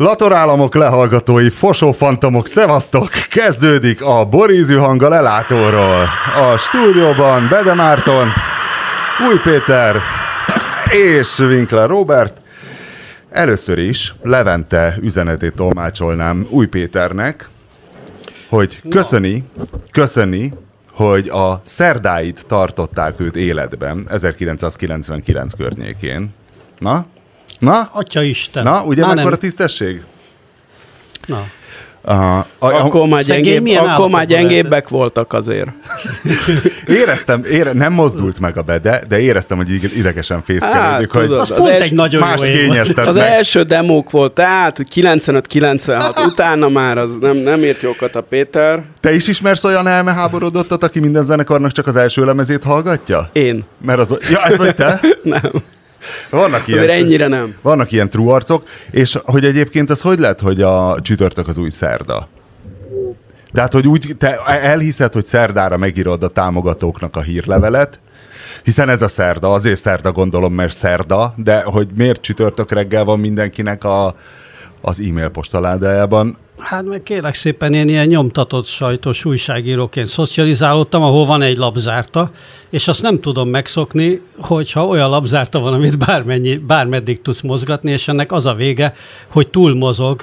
Latorállamok lehallgatói, fosófantomok, szevasztok! Kezdődik a Borízű hang a lelátóról. A stúdióban Bede Márton, Új Péter és Winkler Robert. Először is Levente üzenetét tolmácsolnám Új Péternek, hogy köszöni, köszöni, hogy a szerdáit tartották őt életben 1999 környékén. Na? Na? Atya Isten. Na, ugye Már mekkora nem. tisztesség? Na. Uh, a, Akkor már, gyengébb, akkor már gyengébbek voltak azért. éreztem, ére, nem mozdult meg a bede, de éreztem, hogy ide- idegesen fészkelődik, Hát, hogy Az, Az pont els- egy nagyon más kényeztet Az meg. első demók volt, tehát hogy 95-96, utána már az nem, nem írt jókat a Péter. Te is ismersz olyan elmeháborodottat, aki minden zenekarnak csak az első lemezét hallgatja? Én. Mert az... Ja, ez vagy te? Nem. Vannak ilyen, Azért ennyire nem. vannak ilyen true arcok, és hogy egyébként az hogy lehet, hogy a csütörtök az új szerda? Tehát, hogy úgy te elhiszed, hogy szerdára megírod a támogatóknak a hírlevelet, hiszen ez a szerda, azért szerda gondolom, mert szerda, de hogy miért csütörtök reggel van mindenkinek a, az e-mail postaládájában, Hát meg kérlek szépen, én ilyen nyomtatott sajtos újságíróként szocializálódtam, ahol van egy labzárta, és azt nem tudom megszokni, hogyha olyan labzárta van, amit bármennyi, bármeddig tudsz mozgatni, és ennek az a vége, hogy túl mozog.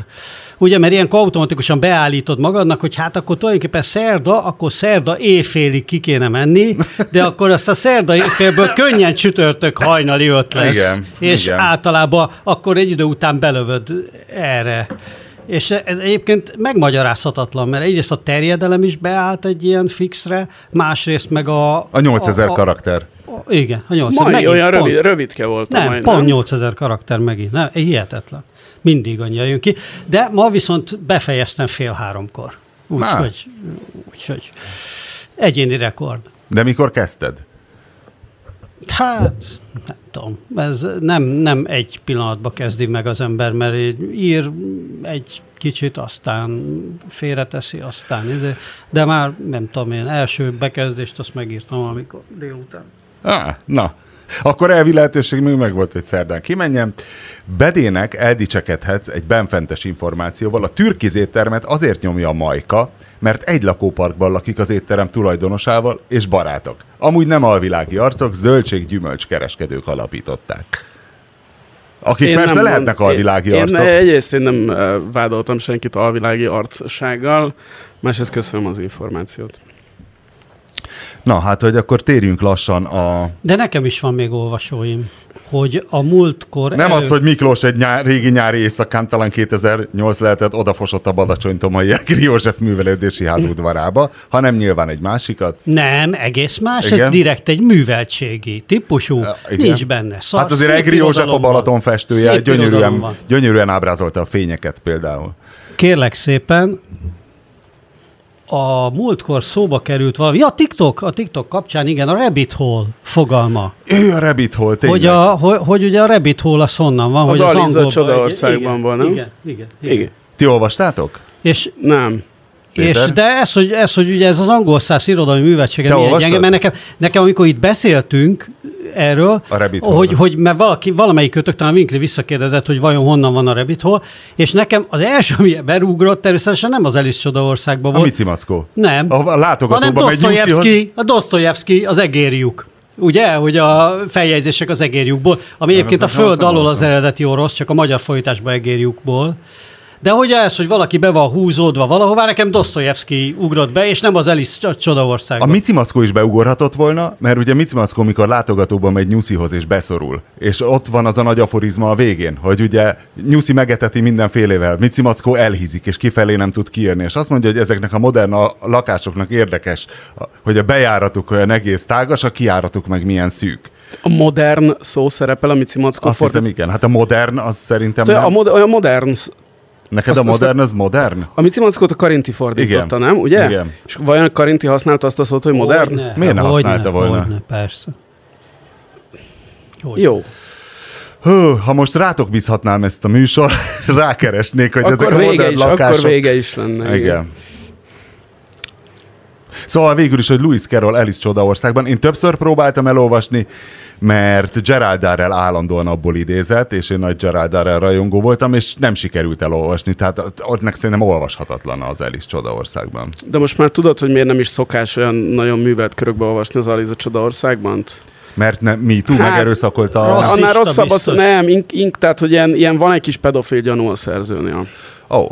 Ugye, mert ilyenkor automatikusan beállítod magadnak, hogy hát akkor tulajdonképpen szerda, akkor szerda éjfélig ki kéne menni, de akkor azt a szerda éjfélből könnyen csütörtök hajnali öt lesz. Igen, és igen. általában akkor egy idő után belövöd erre. És ez egyébként megmagyarázhatatlan, mert egyrészt a terjedelem is beállt egy ilyen fixre, másrészt meg a... a 8000 a, a, karakter. a, igen, a 8000. Mai megint, olyan pont, rövid, rövidke volt nem, mai, pont 8000 karakter megint. Nem, hihetetlen. Mindig annyi jön ki. De ma viszont befejeztem fél háromkor. Úgyhogy úgy, egyéni rekord. De mikor kezdted? Hát, nem tudom. Ez nem, nem egy pillanatba kezdi meg az ember, mert így ír egy kicsit, aztán félreteszi, aztán de, de már nem tudom én, első bekezdést azt megírtam amikor délután. Ah, na, akkor elvi lehetőség még megvolt, hogy szerdán kimenjem. Bedének eldicsekedhetsz egy benfentes információval. A türkiz éttermet azért nyomja a Majka, mert egy lakóparkban lakik az étterem tulajdonosával és barátok. Amúgy nem alvilági arcok, zöldség-gyümölcs kereskedők alapították. Akik Én persze nem lehetnek alvilági én, arcok. Én egyrészt én nem eh, vádoltam senkit alvilági arcsággal, másrészt köszönöm az információt. Na, hát, hogy akkor térjünk lassan a... De nekem is van még olvasóim, hogy a múltkor... Nem az, hogy Miklós egy nyár, régi nyári éjszakán, talán 2008 lehetett, odafosott a Badacsony Tomai Egri József művelődési ház udvarába, hanem nyilván egy másikat. Nem, egész más, Igen? ez direkt egy műveltségi típusú, Ja, igen. nincs benne. Szar, Hát azért Egri József a. Balaton festője, gyönyörűen, gyönyörűen ábrázolta a fényeket például. Kérlek szépen, a múltkor szóba került valami, ja, TikTok, a TikTok kapcsán, igen, a rabbit hole fogalma. Ő a Rabbit Hole, tényleg. Hogy, a, hogy, hogy ugye a rabbit hole az honnan van, Az hogy az Aliza angolban... Csodaországban igen, van, nem? Igen, igen, igen. Igen. Ti olvastátok? És, Nem. és de ez hogy, ez, hogy ugye ez az angol száz irodalmi művetsége Te milyen gyenge, mert nekem, nekem, amikor itt beszéltünk erről, A rabbit hogy, hogy mert valaki, valamelyik kötök, talán Winkli visszakérdezett, hogy vajon honnan van a rabbit hole, és nekem az első, ami berúgrott, természetesen nem az Alice Csodaországban A volt, Mici Mackó. nem, A hanem látogatóban Nyuszihoz. Dostoyevsky, a Dostoyevsky, az egérjuk. Ugye, hogy a feljegyzések az egérjukból, ami egyébként a nem föld alól az eredeti orosz, csak a magyar folytásban egérjukból. De hogy ez, hogy valaki be van húzódva valahová, nekem Dostoyevsky ugrott be, és nem az Alice A Csodaországban. Mici Mackó is beugorhatott volna, mert ugye Mici Mackó, mikor látogatóban megy Nyuszihoz és beszorul, és ott van az a nagy aforizma a végén, hogy ugye Nyuszi megeteti mindenfélevel, Mici Mackó elhízik, és kifelé nem tud kijönni, és azt mondja, hogy ezeknek a modern a- lakásoknak érdekes, hogy a bejáratuk olyan egész tágas, a kijáratuk meg milyen szűk. A modern szó szerepel a Mici Mackó Azt hiszem, igen. Hát a modern, az szerintem nem. A mod- olyan modern, Neked azt- a modern, az modern? a Mici Mackót a Karinti fordította, Igen. nem? Ugye? Igen. És vajon a Karinti használta azt a szót, hogy modern? Hogyne, Miért ne hogyne, használta volna? Hogyne, persze. Hogyne. Jó. Hú, ha most rátok bízhatnám ezt a műsor, rákeresnék, hogy ezek Akkor a vége, modern is, lakások... akkor vége is lenne. Igen. Szóval végül is, hogy Louis Carroll Alice Csodaországban. Én többször próbáltam elolvasni, mert Gerald Darrell állandóan abból idézett, és én nagy Gerald Darrell rajongó voltam, és nem sikerült elolvasni, tehát ott meg szerintem olvashatatlan az Alice Csodaországban. De most már tudod, hogy miért nem is szokás olyan nagyon művelt körökbe olvasni az Alice Csodaországban? Mert ne, mi túl hát, megerőszakolta a... Annál rosszabb, az, nem, ink, ink, tehát hogy ilyen, ilyen, van egy kis pedofil gyanú a szerzőnél. Ó, oh.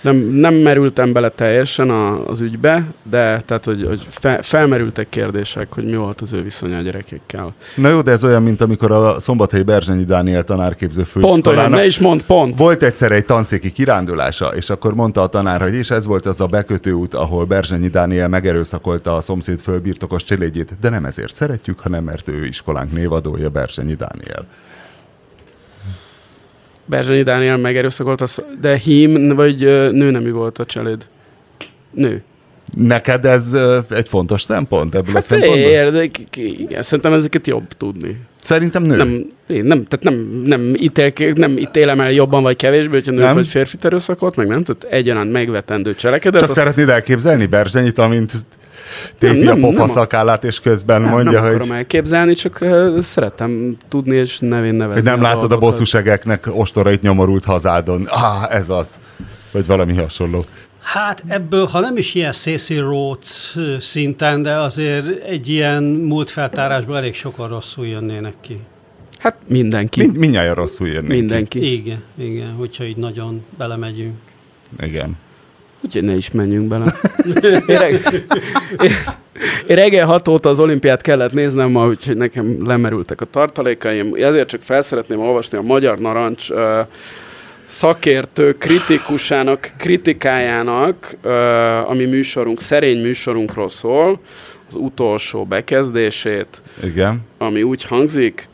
Nem, nem merültem bele teljesen a, az ügybe, de tehát, hogy, hogy fe, felmerültek kérdések, hogy mi volt az ő viszonya a gyerekekkel. Na jó, de ez olyan, mint amikor a Szombathelyi Berzsenyi Dániel tanárképző Pont olyan, ne is mond, pont. volt egyszer egy tanszéki kirándulása, és akkor mondta a tanár, hogy és ez volt az a bekötőút, ahol Berzsenyi Dániel megerőszakolta a szomszéd fölbirtokos cselédjét, de nem ezért szeretjük, hanem mert ő iskolánk névadója Berzsenyi Dániel. Berzsenyi Dániel megerőszakolt, az, de hím vagy ö, nőnemű volt a cseléd? Nő. Neked ez egy fontos szempont ebből a Hát szempontból? ér, igen, szerintem ezeket jobb tudni. Szerintem nő. Nem, én nem, tehát nem, nem, ítél, nem ítélem el jobban vagy kevésbé, hogyha nőt Nem? vagy férfit erőszakolt, meg nem, tehát egyaránt megvetendő cselekedet. Csak azt- szeretnéd elképzelni Berzsenyit, amint tépi Nem, a nem, pofa nem. szakállát, és közben nem, mondja, nem hogy, akarom elképzelni, csak szeretem tudni és nevén nevezni. hogy nem látod a dolgokat. bosszúsegeknek ostorait nyomorult hazádon. Ah, ez az. Vagy valami hasonló. Hát ebből, ha nem is ilyen Cecil Rhodes szinten, de azért egy ilyen múltfeltárásból elég sokan rosszul jönnének ki. Hát mindenki. Mind, mindjárt rosszul jönnénk. mindenki. Igen, igen, hogyha így nagyon belemegyünk. ki. Igen. Úgyhogy ne is menjünk bele. Én, reg... Én reggel 6 óta az olimpiát kellett néznem ma, úgyhogy nekem lemerültek a tartalékaim. Ezért csak felszeretném olvasni a Magyar Narancs uh, szakértő kritikusának, kritikájának, uh, ami műsorunk, szerény műsorunkról szól, az utolsó bekezdését, Igen. ami úgy hangzik,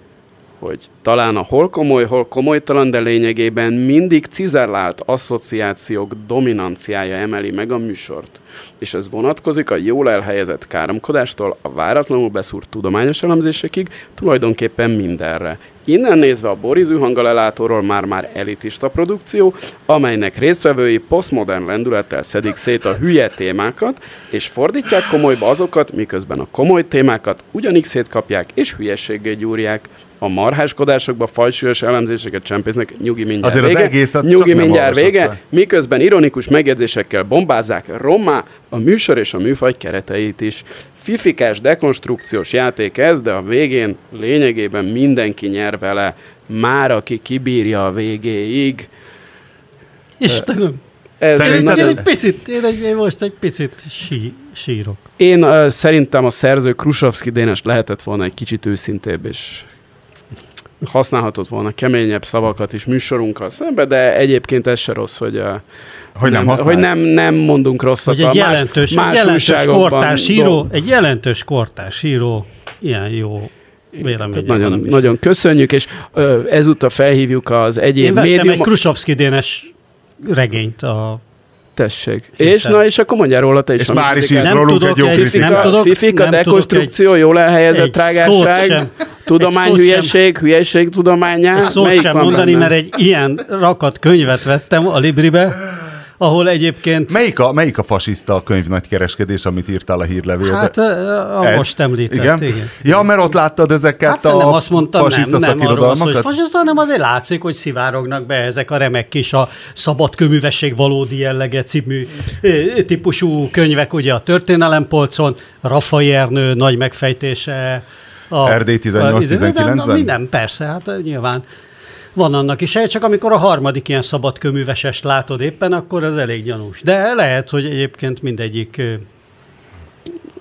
hogy talán a hol komoly, hol komolytalan, de lényegében mindig cizellált asszociációk dominanciája emeli meg a műsort. És ez vonatkozik a jól elhelyezett káromkodástól a váratlanul beszúrt tudományos elemzésekig, tulajdonképpen mindenre. Innen nézve a Boris hangalelátóról már-már elitista produkció, amelynek résztvevői posztmodern lendülettel szedik szét a hülye témákat, és fordítják komolyba azokat, miközben a komoly témákat ugyanígy szétkapják és hülyességgel gyúrják. A marháskodásokba fajsúlyos elemzéseket csempésznek, nyugi mindjárt Azért az vége, egészet csak nyugi mindjárt vége, fel. miközben ironikus megjegyzésekkel bombázzák rommá a műsor és a műfaj kereteit is. Fifikás dekonstrukciós játék ez, de a végén lényegében mindenki nyer vele, már aki kibírja a végéig. Istenem! Ez Szerinted- Én, egy picit, én, egy, én most egy picit sí, sírok. Én uh, szerintem a szerző Krusovszki Dénes lehetett volna egy kicsit őszintébb, és használhatott volna keményebb szavakat is műsorunkkal szembe, de egyébként ez se rossz, hogy, uh, Hogy nem, nem, hogy nem, nem mondunk rosszat Hogy a egy jelentős, más egy jelentős kortárs író, egy jelentős kortárs író, ilyen jó van. nagyon, nagyon köszönjük, és ö, ezúttal felhívjuk az Én egyéb vettem médium... egy Krusovszki Dénes regényt a Tessék. Héten. És na, és akkor mondjál róla te is. És már is írt rólunk egy jó egy- kritikát. nem tudok- Fifika, nem tudok dekonstrukció, jól elhelyezett egy trágásság, szót sem- tudomány, egy szót hülyeség, hülyeség tudományá. Egy szót Melyik sem van mondani, benne? mert egy ilyen rakat könyvet vettem a Libribe, ahol egyébként, Melyik a, melyik a fasiszta könyv nagykereskedés, amit írtál a hírlevélbe? hát a, a Ez? most említett, igen? igen. Ja, mert ott láttad ezeket Hát a nem azt mondtam, nem, fasiszta nem arról van szó, hogy fasiszta, hanem azért látszik, hogy szivárognak be ezek a remek kis a szabad köművesség valódi jellege című típusú könyvek ugye a történelempolcon, Raffai Ernő nagy megfejtése. A, Erdély 18-19-ben? De, de, nem, persze, hát nyilván van annak is, csak amikor a harmadik ilyen szabad köművesest látod éppen, akkor az elég gyanús. De lehet, hogy egyébként mindegyik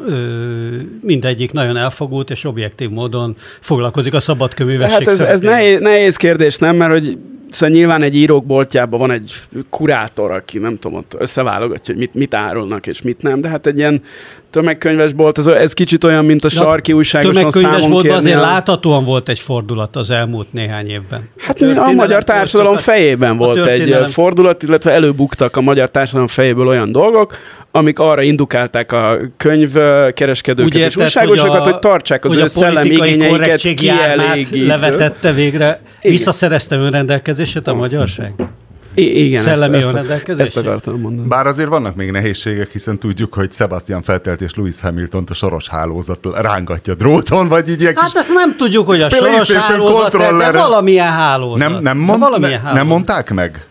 ö, mindegyik nagyon elfogult és objektív módon foglalkozik a szabad köművesség Hát ez, ez szerepével. nehéz, nehéz kérdés, nem? Mert hogy szóval nyilván egy írók boltjában van egy kurátor, aki nem tudom, ott összeválogatja, hogy mit, mit árulnak és mit nem, de hát egy ilyen tömegkönyvesbolt, ez, ez kicsit olyan, mint a De a sarki újságosan Tömegkönyves kérni. azért a- láthatóan volt egy fordulat az elmúlt néhány évben. Hát mi a magyar társadalom fejében a volt egy fordulat, illetve előbuktak a magyar társadalom fejéből olyan dolgok, amik arra indukálták a könyvkereskedőket Úgy és érted, újságosokat, hogy, tartsák az hogy ő a szellemi politikai igényeiket kielégítő. levetette végre, Igen. visszaszerezte önrendelkezését a magyarság? I- igen, Szellemi ezt, ezt, önrendelkezés? ezt akartam mondani. Bár azért vannak még nehézségek, hiszen tudjuk, hogy Sebastian Vettelt és Lewis Hamilton a soros hálózat rángatja dróton, vagy így ilyen Hát ezt nem tudjuk, hogy a soros hálózat, de valamilyen hálózat. Nem, nem, mond, valamilyen ne, hálózat. nem mondták meg?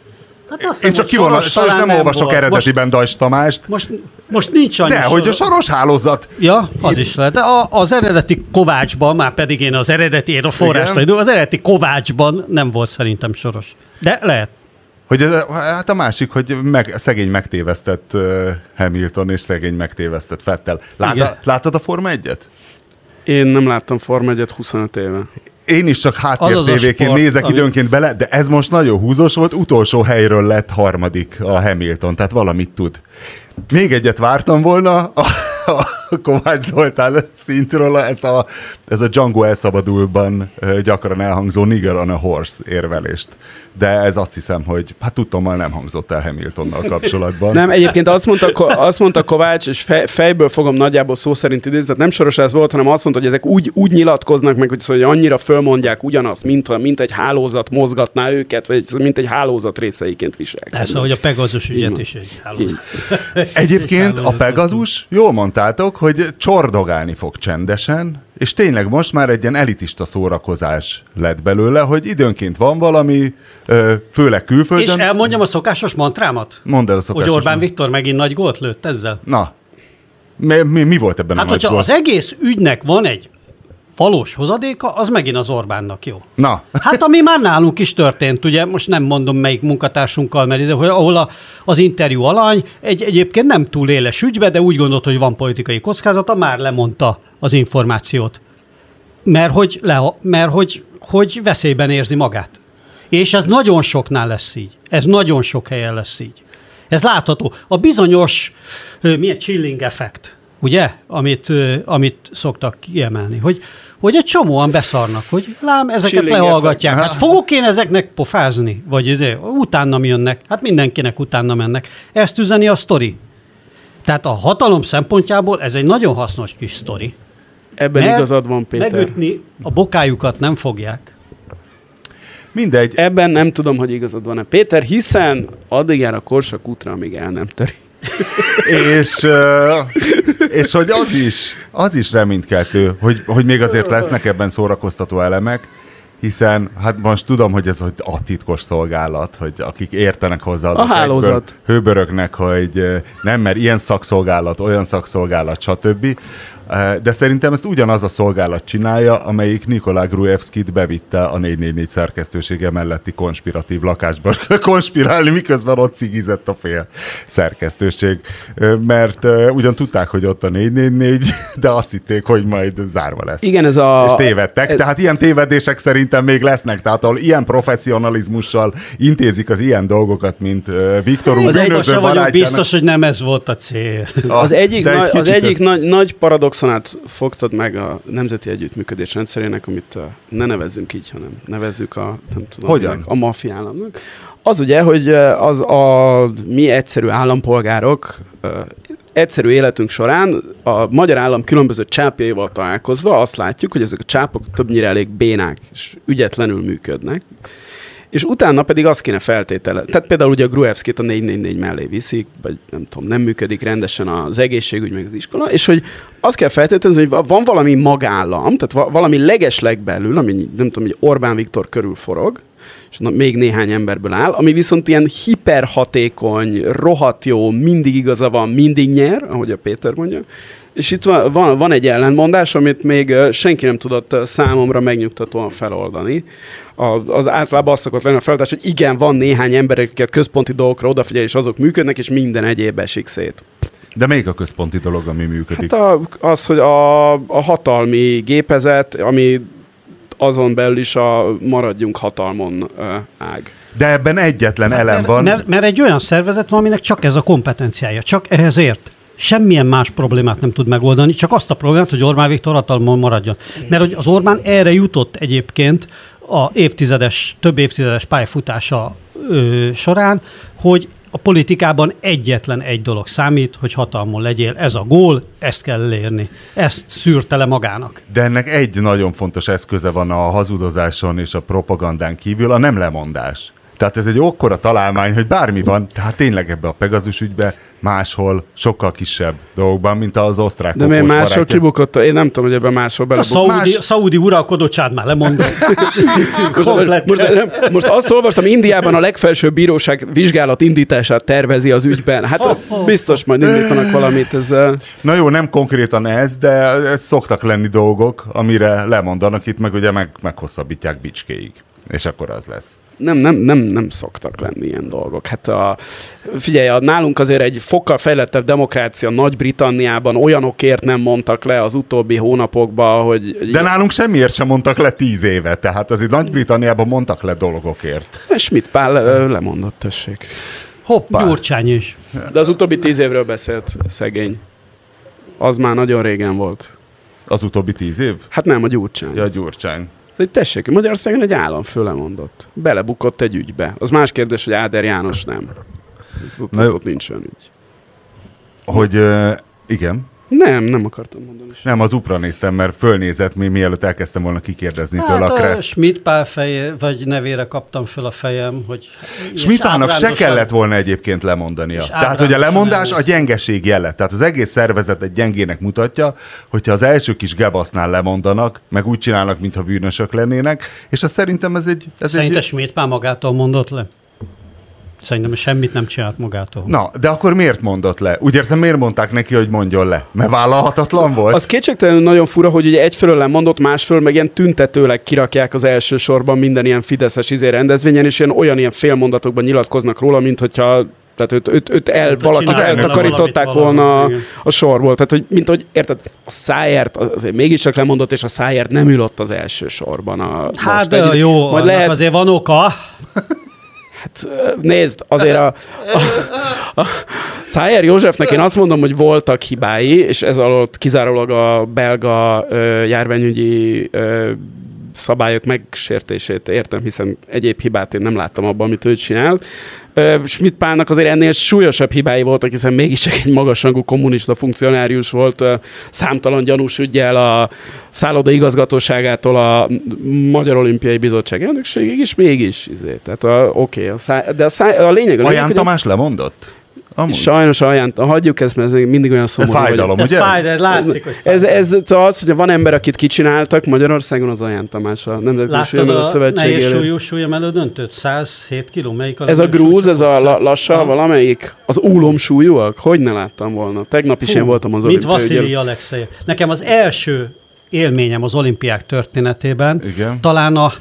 Hát azt Én csak soros sajnos talán nem olvasok volt. eredetiben Dajs Tamást. Most, most, most nincs annyi De, hogy a soros- soros hálózat Ja, az is lehet. De a, az eredeti Kovácsban, már pedig én az eredeti, én a forrást az eredeti Kovácsban nem volt szerintem soros. De lehet. Hogy ez, hát a másik, hogy meg, szegény megtévesztett Hamilton és szegény megtévesztett Fettel. Látta, láttad a Forma 1-et? Én nem láttam Forma 1 25 éve. Én is csak háttértévéként nézek ami- időnként bele, de ez most nagyon húzós volt, utolsó helyről lett harmadik a Hamilton, tehát valamit tud. Még egyet vártam volna a Kovács Zoltán szintről, ez a, ez a Django elszabadulban gyakran elhangzó nigger on a horse érvelést. De ez azt hiszem, hogy hát tudtommal nem hangzott el Hamiltonnal kapcsolatban. Nem, egyébként azt mondta, azt mondta Kovács, és fej, fejből fogom nagyjából szó szerint idézni, tehát nem soros ez volt, hanem azt mondta, hogy ezek úgy, úgy nyilatkoznak meg, hogy, szóval, hogy annyira fölmondják ugyanazt, mint, a- mint egy hálózat mozgatná őket, vagy mint egy hálózat részeiként viselkednek. Persze, hogy a Pegazus ügyet is egy hálózat. Egyébként a. Pegazus, jól mondtátok, hogy csordogálni fog csendesen, és tényleg most már egy ilyen elitista szórakozás lett belőle, hogy időnként van valami, főleg És külföldön. elmondjam a szokásos mantrámat? Mondd el a Hogy szokásos. Orbán Viktor megint nagy gólt lőtt ezzel? Na, mi, mi, mi volt ebben Hát, a hogyha az egész ügynek van egy valós hozadéka, az megint az Orbánnak jó. Na, Hát ami már nálunk is történt, ugye, most nem mondom melyik munkatársunkkal, mert ide, hogy ahol a, az interjú alany egy egyébként nem túl éles ügybe, de úgy gondolt, hogy van politikai kockázata, már lemondta az információt. Mert hogy, le, mert hogy, hogy veszélyben érzi magát. És ez nagyon soknál lesz így. Ez nagyon sok helyen lesz így. Ez látható. A bizonyos, milyen chilling effekt, ugye, amit, amit szoktak kiemelni, hogy, hogy egy csomóan beszarnak, hogy lám, ezeket Chilling lehallgatják. Hát fogok én ezeknek pofázni? Vagy izé, utána jönnek? Hát mindenkinek utána mennek. Ezt üzeni a sztori. Tehát a hatalom szempontjából ez egy nagyon hasznos kis sztori. Ebben Mert igazad van, Péter. Megütni a bokájukat nem fogják. mindegy. Ebben nem tudom, hogy igazad van-e. Péter, hiszen addig jár a korsak útra, amíg el nem töri. És, és hogy az is, az is reménykeltő, hogy, hogy még azért lesznek ebben szórakoztató elemek, hiszen hát most tudom, hogy ez hogy a titkos szolgálat, hogy akik értenek hozzá, azok A hálózat. egyből hőbörögnek, hogy nem, mert ilyen szakszolgálat, olyan szakszolgálat, stb. Ö, De szerintem ezt ugyanaz a szolgálat csinálja, amelyik Nikolá Grujevskit bevitte a 444 szerkesztősége melletti konspiratív lakásba konspirálni, miközben ott cigizett a fél szerkesztőség. Ö, Mert ö, ugyan tudták, hogy ott a 444, de azt hitték, hogy majd zárva lesz. Igen, ez a... És tévedtek, ez- tehát ilyen tévedések szerintem még lesznek, tehát ahol ilyen professzionalizmussal intézik az ilyen dolgokat, mint Viktor úr Az egy vagyok biztos, hogy nem ez volt a cél. A- Az egyik, egy nagy, az egyik ez- nagy, nagy paradoxonát fogtad meg a Nemzeti Együttműködés rendszerének, amit ne nevezzünk így, hanem nevezzük a, nem tudom, Hogyan? minek, a mafiálamnak. Az ugye, hogy az a mi egyszerű állampolgárok egyszerű életünk során a magyar állam különböző csápjaival találkozva azt látjuk, hogy ezek a csápok többnyire elég bénák és ügyetlenül működnek. És utána pedig azt kéne feltétele. Tehát például ugye a Gruevskit a 444 mellé viszik, vagy nem tudom, nem működik rendesen az egészségügy, meg az iskola, és hogy azt kell feltételezni, hogy va- van valami magállam, tehát va- valami legesleg belül, ami nem tudom, hogy Orbán Viktor körül forog, és még néhány emberből áll, ami viszont ilyen hiperhatékony, rohadt jó, mindig igaza van, mindig nyer, ahogy a Péter mondja, és itt van, van, van egy ellentmondás, amit még senki nem tudott számomra megnyugtatóan feloldani. A, az általában azt szokott lenni a feladat, hogy igen, van néhány ember, aki a központi dolgokra odafigyel, és azok működnek, és minden egyéb esik szét. De melyik a központi dolog, ami működik? Hát a, az, hogy a, a hatalmi gépezet, ami azon belül is a maradjunk hatalmon ö, ág. De ebben egyetlen elem mert, van. Mert, mert egy olyan szervezet van, aminek csak ez a kompetenciája, csak ehhez ért. Semmilyen más problémát nem tud megoldani, csak azt a problémát, hogy Orbán Viktor hatalmon maradjon. Mert hogy az Orbán erre jutott egyébként a évtizedes, több évtizedes pályafutása ö, során, hogy a politikában egyetlen egy dolog számít, hogy hatalmon legyél. Ez a gól, ezt kell elérni. Ezt szűrte le magának. De ennek egy nagyon fontos eszköze van a hazudozáson és a propagandán kívül, a nem lemondás. Tehát ez egy okkora találmány, hogy bármi van, tehát tényleg ebbe a Pegazus ügybe máshol sokkal kisebb dolgokban, mint az osztrák De miért máshol barátja. kibukott? Én nem tudom, hogy ebben máshol A belebukott. szaudi, más- szaudi uralkodócsád már lemondott. Komplett. Most, nem, most azt olvastam, Indiában a legfelsőbb bíróság vizsgálat indítását tervezi az ügyben. Hát biztos majd indítanak valamit ezzel. Na jó, nem konkrétan ez, de ez szoktak lenni dolgok, amire lemondanak itt, meg ugye meg, meghosszabbítják bicskéig. És akkor az lesz. Nem, nem, nem, nem szoktak lenni ilyen dolgok. Hát a, figyelj, a, nálunk azért egy fokkal fejlettebb demokrácia Nagy-Britanniában olyanokért nem mondtak le az utóbbi hónapokban, hogy... De nálunk semmiért sem mondtak le tíz éve, tehát azért Nagy-Britanniában mondtak le dolgokért. Schmidt Pál ö, lemondott, tessék. Hoppá! Gyurcsány is. De az utóbbi tíz évről beszélt, szegény. Az már nagyon régen volt. Az utóbbi tíz év? Hát nem, a Gyurcsány. Ja, Gyurcsány. Szóval tessék, Magyarországon egy államfő lemondott. Belebukott egy ügybe. Az más kérdés, hogy Áder János nem. Ott, Na jó. ott nincs olyan ügy. Hogy uh, igen. Nem, nem akartam mondani. Nem, az upra néztem, mert fölnézett, mi mielőtt elkezdtem volna kikérdezni tőle Hát a a kreszt. Schmidt Pál fejé, vagy nevére kaptam föl a fejem, hogy... Smitának se ábrándosan- kellett volna egyébként lemondania. Tehát, hogy a lemondás a gyengeség jele. Tehát az egész szervezet egy gyengének mutatja, hogyha az első kis gebasznál lemondanak, meg úgy csinálnak, mintha bűnösök lennének, és azt szerintem ez egy... Ez Szerinted egy Schmidt Pál magától mondott le? Szerintem semmit nem csinált magától. Na, de akkor miért mondott le? Úgy értem, miért mondták neki, hogy mondjon le? Mert vállalhatatlan volt? Az kétségtelenül nagyon fura, hogy ugye egyfelől lemondott, másfelől meg ilyen tüntetőleg kirakják az első sorban minden ilyen fideszes izé rendezvényen, és ilyen olyan ilyen félmondatokban nyilatkoznak róla, mint hogyha tehát őt, őt, őt el, csinálj vele eltakarították valamit volna valahol, igen. a sorból. Tehát, hogy mint hogy érted, a Szájert azért mégiscsak lemondott, és a Szájert nem ül ott az első sorban. A, Hát most de egy- jó, majd lehet, azért van oka. Hát, nézd, azért a, a, a Szájer Józsefnek én azt mondom, hogy voltak hibái, és ez alatt kizárólag a belga ö, járványügyi ö, szabályok megsértését értem, hiszen egyéb hibát én nem láttam abban, amit ő csinál. Schmidt Pálnak azért ennél súlyosabb hibái voltak, hiszen mégiscsak egy magasrangú kommunista funkcionárius volt, számtalan gyanús ügyjel a szálloda igazgatóságától a Magyar Olimpiai Bizottság elnökségig is, mégis. Izé. Tehát a, oké, a száj, de a, a lényeg, a lényeg Aján Tamás lemondott? Amúgy. Sajnos alján, hagyjuk ezt, mert ez mindig olyan szomorú. hogy- Fájdalom, Ez ugye? ez látszik, hogy fáj. ez, ez az, hogy van ember, akit kicsináltak Magyarországon, az Aján Tamás, a Nemzetközi a Szövetség nehéz súlyú súlyemelő döntőt? 107 kiló, melyik az? Ez a grúz, ez a la, lassal Aha. valamelyik? Az úlom súlyúak? Hogy ne láttam volna? Tegnap is én voltam az Mint olimpiai Vasili ügyen. Alexei. Nekem az első élményem az olimpiák történetében, Igen. talán a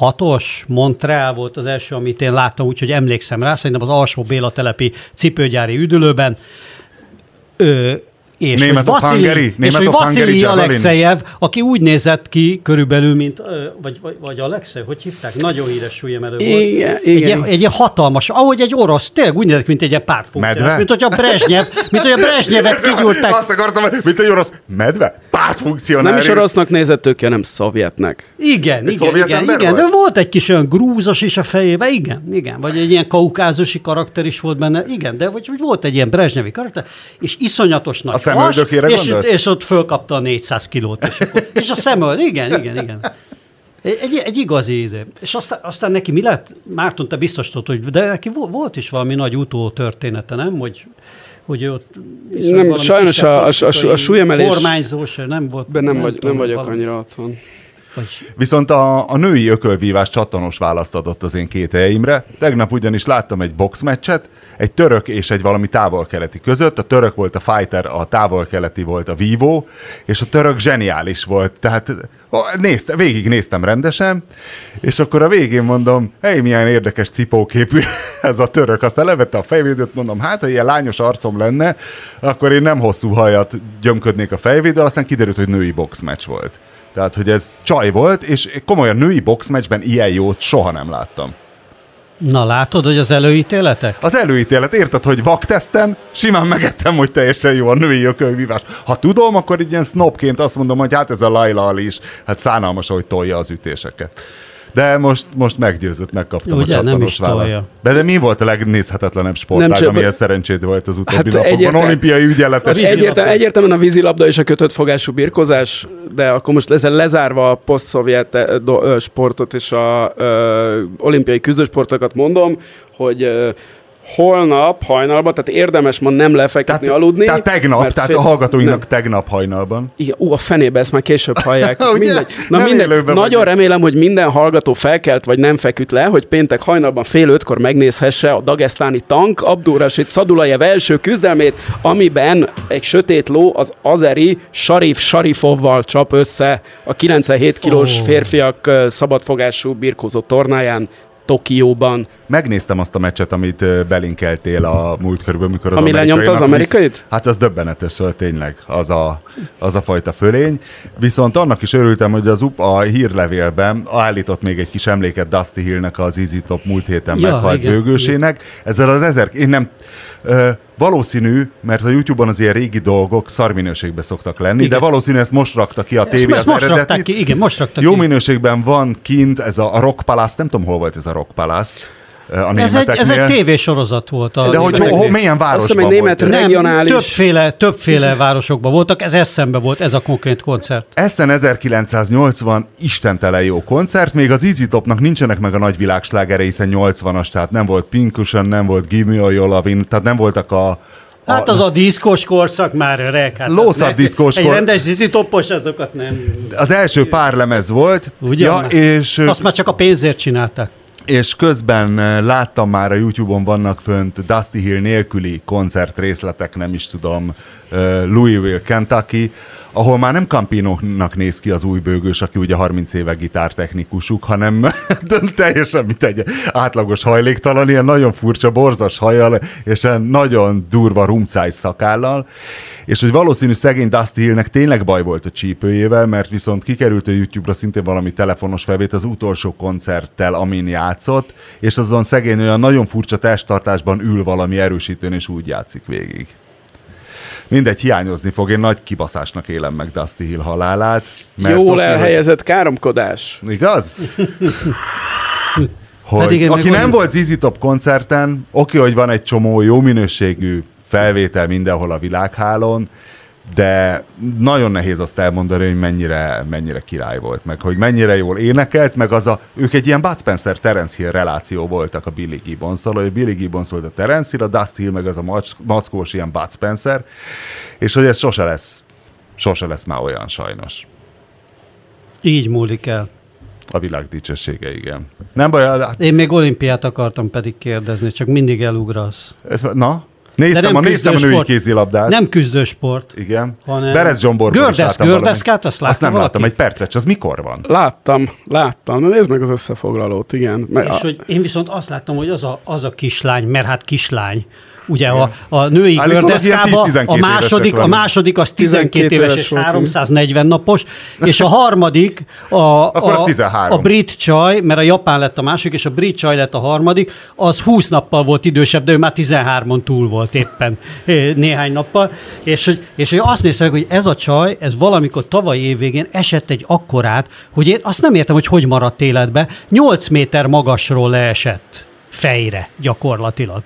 76-os Montreal volt az első, amit én láttam, úgyhogy emlékszem rá, szerintem az alsó Béla telepi cipőgyári üdülőben. Ö, és Német hogy Vasili, és hogy Hungary Vasili? Alexejev, aki úgy nézett ki körülbelül, mint, vagy, vagy, vagy Alexej, hogy hívták? Nagyon híres súlyemelő volt. Igen, Egy, igen. egy ilyen hatalmas, ahogy egy orosz, tényleg úgy nézett, ki, mint egy. Medve? Mint hogy a Brezsnyev, mint hogy a Brezsnyevet kigyúrták. Azt akartam, mint egy orosz medve? Pártfunkcionárius. Nem is orosznak nézett ők, hanem szovjetnek. Igen, Egy igen, igen, igen, volt? de volt egy kis olyan grúzos is a fejében, igen, igen, vagy egy ilyen kaukázusi karakter is volt benne, igen, de vagy, hogy volt egy ilyen brezsnyevi karakter, és iszonyatos nagy A szemöldökére és, gondolsz? és ott fölkapta a 400 kilót, és, akkor, és a szemöld, igen, igen, igen. Egy, egy, igazi íze. És aztán, aztán neki mi lett? Márton, te biztos tudod, hogy de neki vo- volt is valami nagy utó története, nem? Hogy, hogy ott Nem, sajnos a- a- a- a súlyemelés- Kormányzós, nem volt. De nem, vagy, tudom, nem vagyok valami- annyira otthon. Vagy, Viszont a, a női ökölvívás csatanos választ adott az én két helyeimre. Tegnap ugyanis láttam egy boxmeccset, egy török és egy valami távol-keleti között. A török volt a fighter, a távol-keleti volt a vívó, és a török zseniális volt. Tehát nézte, végig néztem rendesen, és akkor a végén mondom, hely, milyen érdekes cipóképű ez a török. Aztán levette a fejvédőt, mondom, hát ha ilyen lányos arcom lenne, akkor én nem hosszú hajat gyömködnék a fejvédővel, aztán kiderült, hogy női boxmeccs volt. Tehát, hogy ez csaj volt, és komolyan női boxmeccsben ilyen jót soha nem láttam. Na látod, hogy az előítéletek? Az előítélet, érted, hogy vakteszten simán megettem, hogy teljesen jó a női ökölvívás. Ha tudom, akkor így ilyen snobként azt mondom, hogy hát ez a Laila Ali is, hát szánalmas, hogy tolja az ütéseket. De most, most meggyőzött, megkaptam Ugye, a csattanos választ. De, de mi volt a legnézhetetlenebb sportág, Nem csak- amihez szerencséd volt az utóbbi Hát napokban? egyértelmű- Olimpiai ügyeletes. vízilabda. Egyértelműen, a vízilabda és a kötött fogású birkozás, de akkor most ezzel lezárva a poszt-szovjet eh, ö, sportot és a ö, olimpiai küzdősportokat mondom, hogy ö, holnap hajnalban, tehát érdemes ma nem lefeküdni, Tehát, aludni. tehát tegnap, tehát fél- a hallgatóinknak nem. tegnap hajnalban. Igen, ú, a fenébe ezt már később hallják. Mindegy. Na Nem mindegy. Nagyon vagyunk. remélem, hogy minden hallgató felkelt vagy nem feküdt le, hogy péntek hajnalban fél ötkor megnézhesse a dagesztáni tank Abdurasid Szadulajev első küzdelmét, amiben egy sötét ló az azeri Sharif Sharifovval csap össze a 97 kilós Ó. férfiak szabadfogású birkózó tornáján Tokióban. Megnéztem azt a meccset, amit belinkeltél a múlt körben, mikor az Ami lenyomta az visz- amerikait? Hát az döbbenetes volt tényleg, az a, az a fajta fölény. Viszont annak is örültem, hogy az UP a hírlevélben állított még egy kis emléket Dusty Hillnek az Easy Top múlt héten Ja, meghalt igen. bőgősének. Ezzel az ezer... Én nem... Ö, valószínű, mert a YouTube-on az ilyen régi dolgok szarminőségbe szoktak lenni, Igen. de valószínű ezt most rakta ki a tévé az most eredetit. ki, igen, most rakták Jó ki. minőségben van kint ez a, a Rock Palace, nem tudom hol volt ez a Rock Palace, a Ez egy, ez egy tévésorozat volt. A, De hogy ho, milyen azt hiszem, városban német volt? re- regionális- Többféle, többféle városokban voltak, ez eszembe volt, ez a konkrét koncert. Essen 1980 istentelen jó koncert, még az Easy Topnak nincsenek meg a nagy világslágerei, hiszen 80-as, tehát nem volt Pinkusen, nem volt Gimme a Jolavin, tehát nem voltak a, Hát az a diszkos korszak már öreg. Hát Lószar ne- diszkós Egy rendes zizitopos, azokat nem. az első pár lemez volt, Ugyan ja, már? és, Azt már csak a pénzért csinálták. És közben eh, láttam már a YouTube-on vannak fönt Dusty Hill nélküli koncert részletek, nem is tudom, eh, Louisville, Kentucky, ahol már nem Campinónak néz ki az új bőgős, aki ugye 30 éve gitártechnikusuk, hanem teljesen mint egy átlagos hajléktalan, ilyen nagyon furcsa, borzas hajjal, és ilyen nagyon durva rumcáj szakállal, és hogy valószínű szegény Dusty Hillnek tényleg baj volt a csípőjével, mert viszont kikerült a YouTube-ra szintén valami telefonos felvét az utolsó koncerttel, amin játszott, és azon szegény olyan nagyon furcsa testtartásban ül valami erősítőn, és úgy játszik végig. Mindegy, hiányozni fog. Én nagy kibaszásnak élem meg Dusty Hill halálát. Mert Jól oké, hogy- elhelyezett káromkodás. Igaz? hogy, Pedig én aki nem volt ZZ Top koncerten, oké, hogy van egy csomó jó minőségű felvétel mindenhol a világhálón, de nagyon nehéz azt elmondani, hogy mennyire, mennyire király volt, meg hogy mennyire jól énekelt, meg az a, ők egy ilyen Bud Spencer Terence Hill reláció voltak a Billy gibbons hogy Billy Gibbons volt a Terence Hill, a Dusty Hill meg az a mac- mackós ilyen Bud Spencer, és hogy ez sose lesz, sose lesz már olyan sajnos. Így múlik el. A világ dicsősége, igen. Nem baj, hát, Én még olimpiát akartam pedig kérdezni, csak mindig elugrasz. na, néztem, nem a, néztem a női küzdősport. kézilabdát. Nem küzdősport. Igen. hanem- Berez Zsomborban is Gördesz- láttam gördeszkát, azt Azt látta nem valaki? láttam, egy percet, az mikor van? Láttam, láttam. Na nézd meg az összefoglalót, igen. Meg, És hogy én viszont azt láttam, hogy az a, az a kislány, mert hát kislány, ugye a, a női gördeszkába ilyen 10-12 a második, a második az 12, 12 éves éves és volt, 340 napos, és a harmadik a, a, 13. a brit csaj, mert a japán lett a második, és a brit csaj lett a harmadik, az 20 nappal volt idősebb, de ő már 13-on túl volt éppen eh, néhány nappal, és hogy, és hogy azt néztem, meg, hogy ez a csaj, ez valamikor tavaly évvégén esett egy akkorát, hogy én azt nem értem, hogy hogy maradt életbe, 8 méter magasról leesett fejre gyakorlatilag.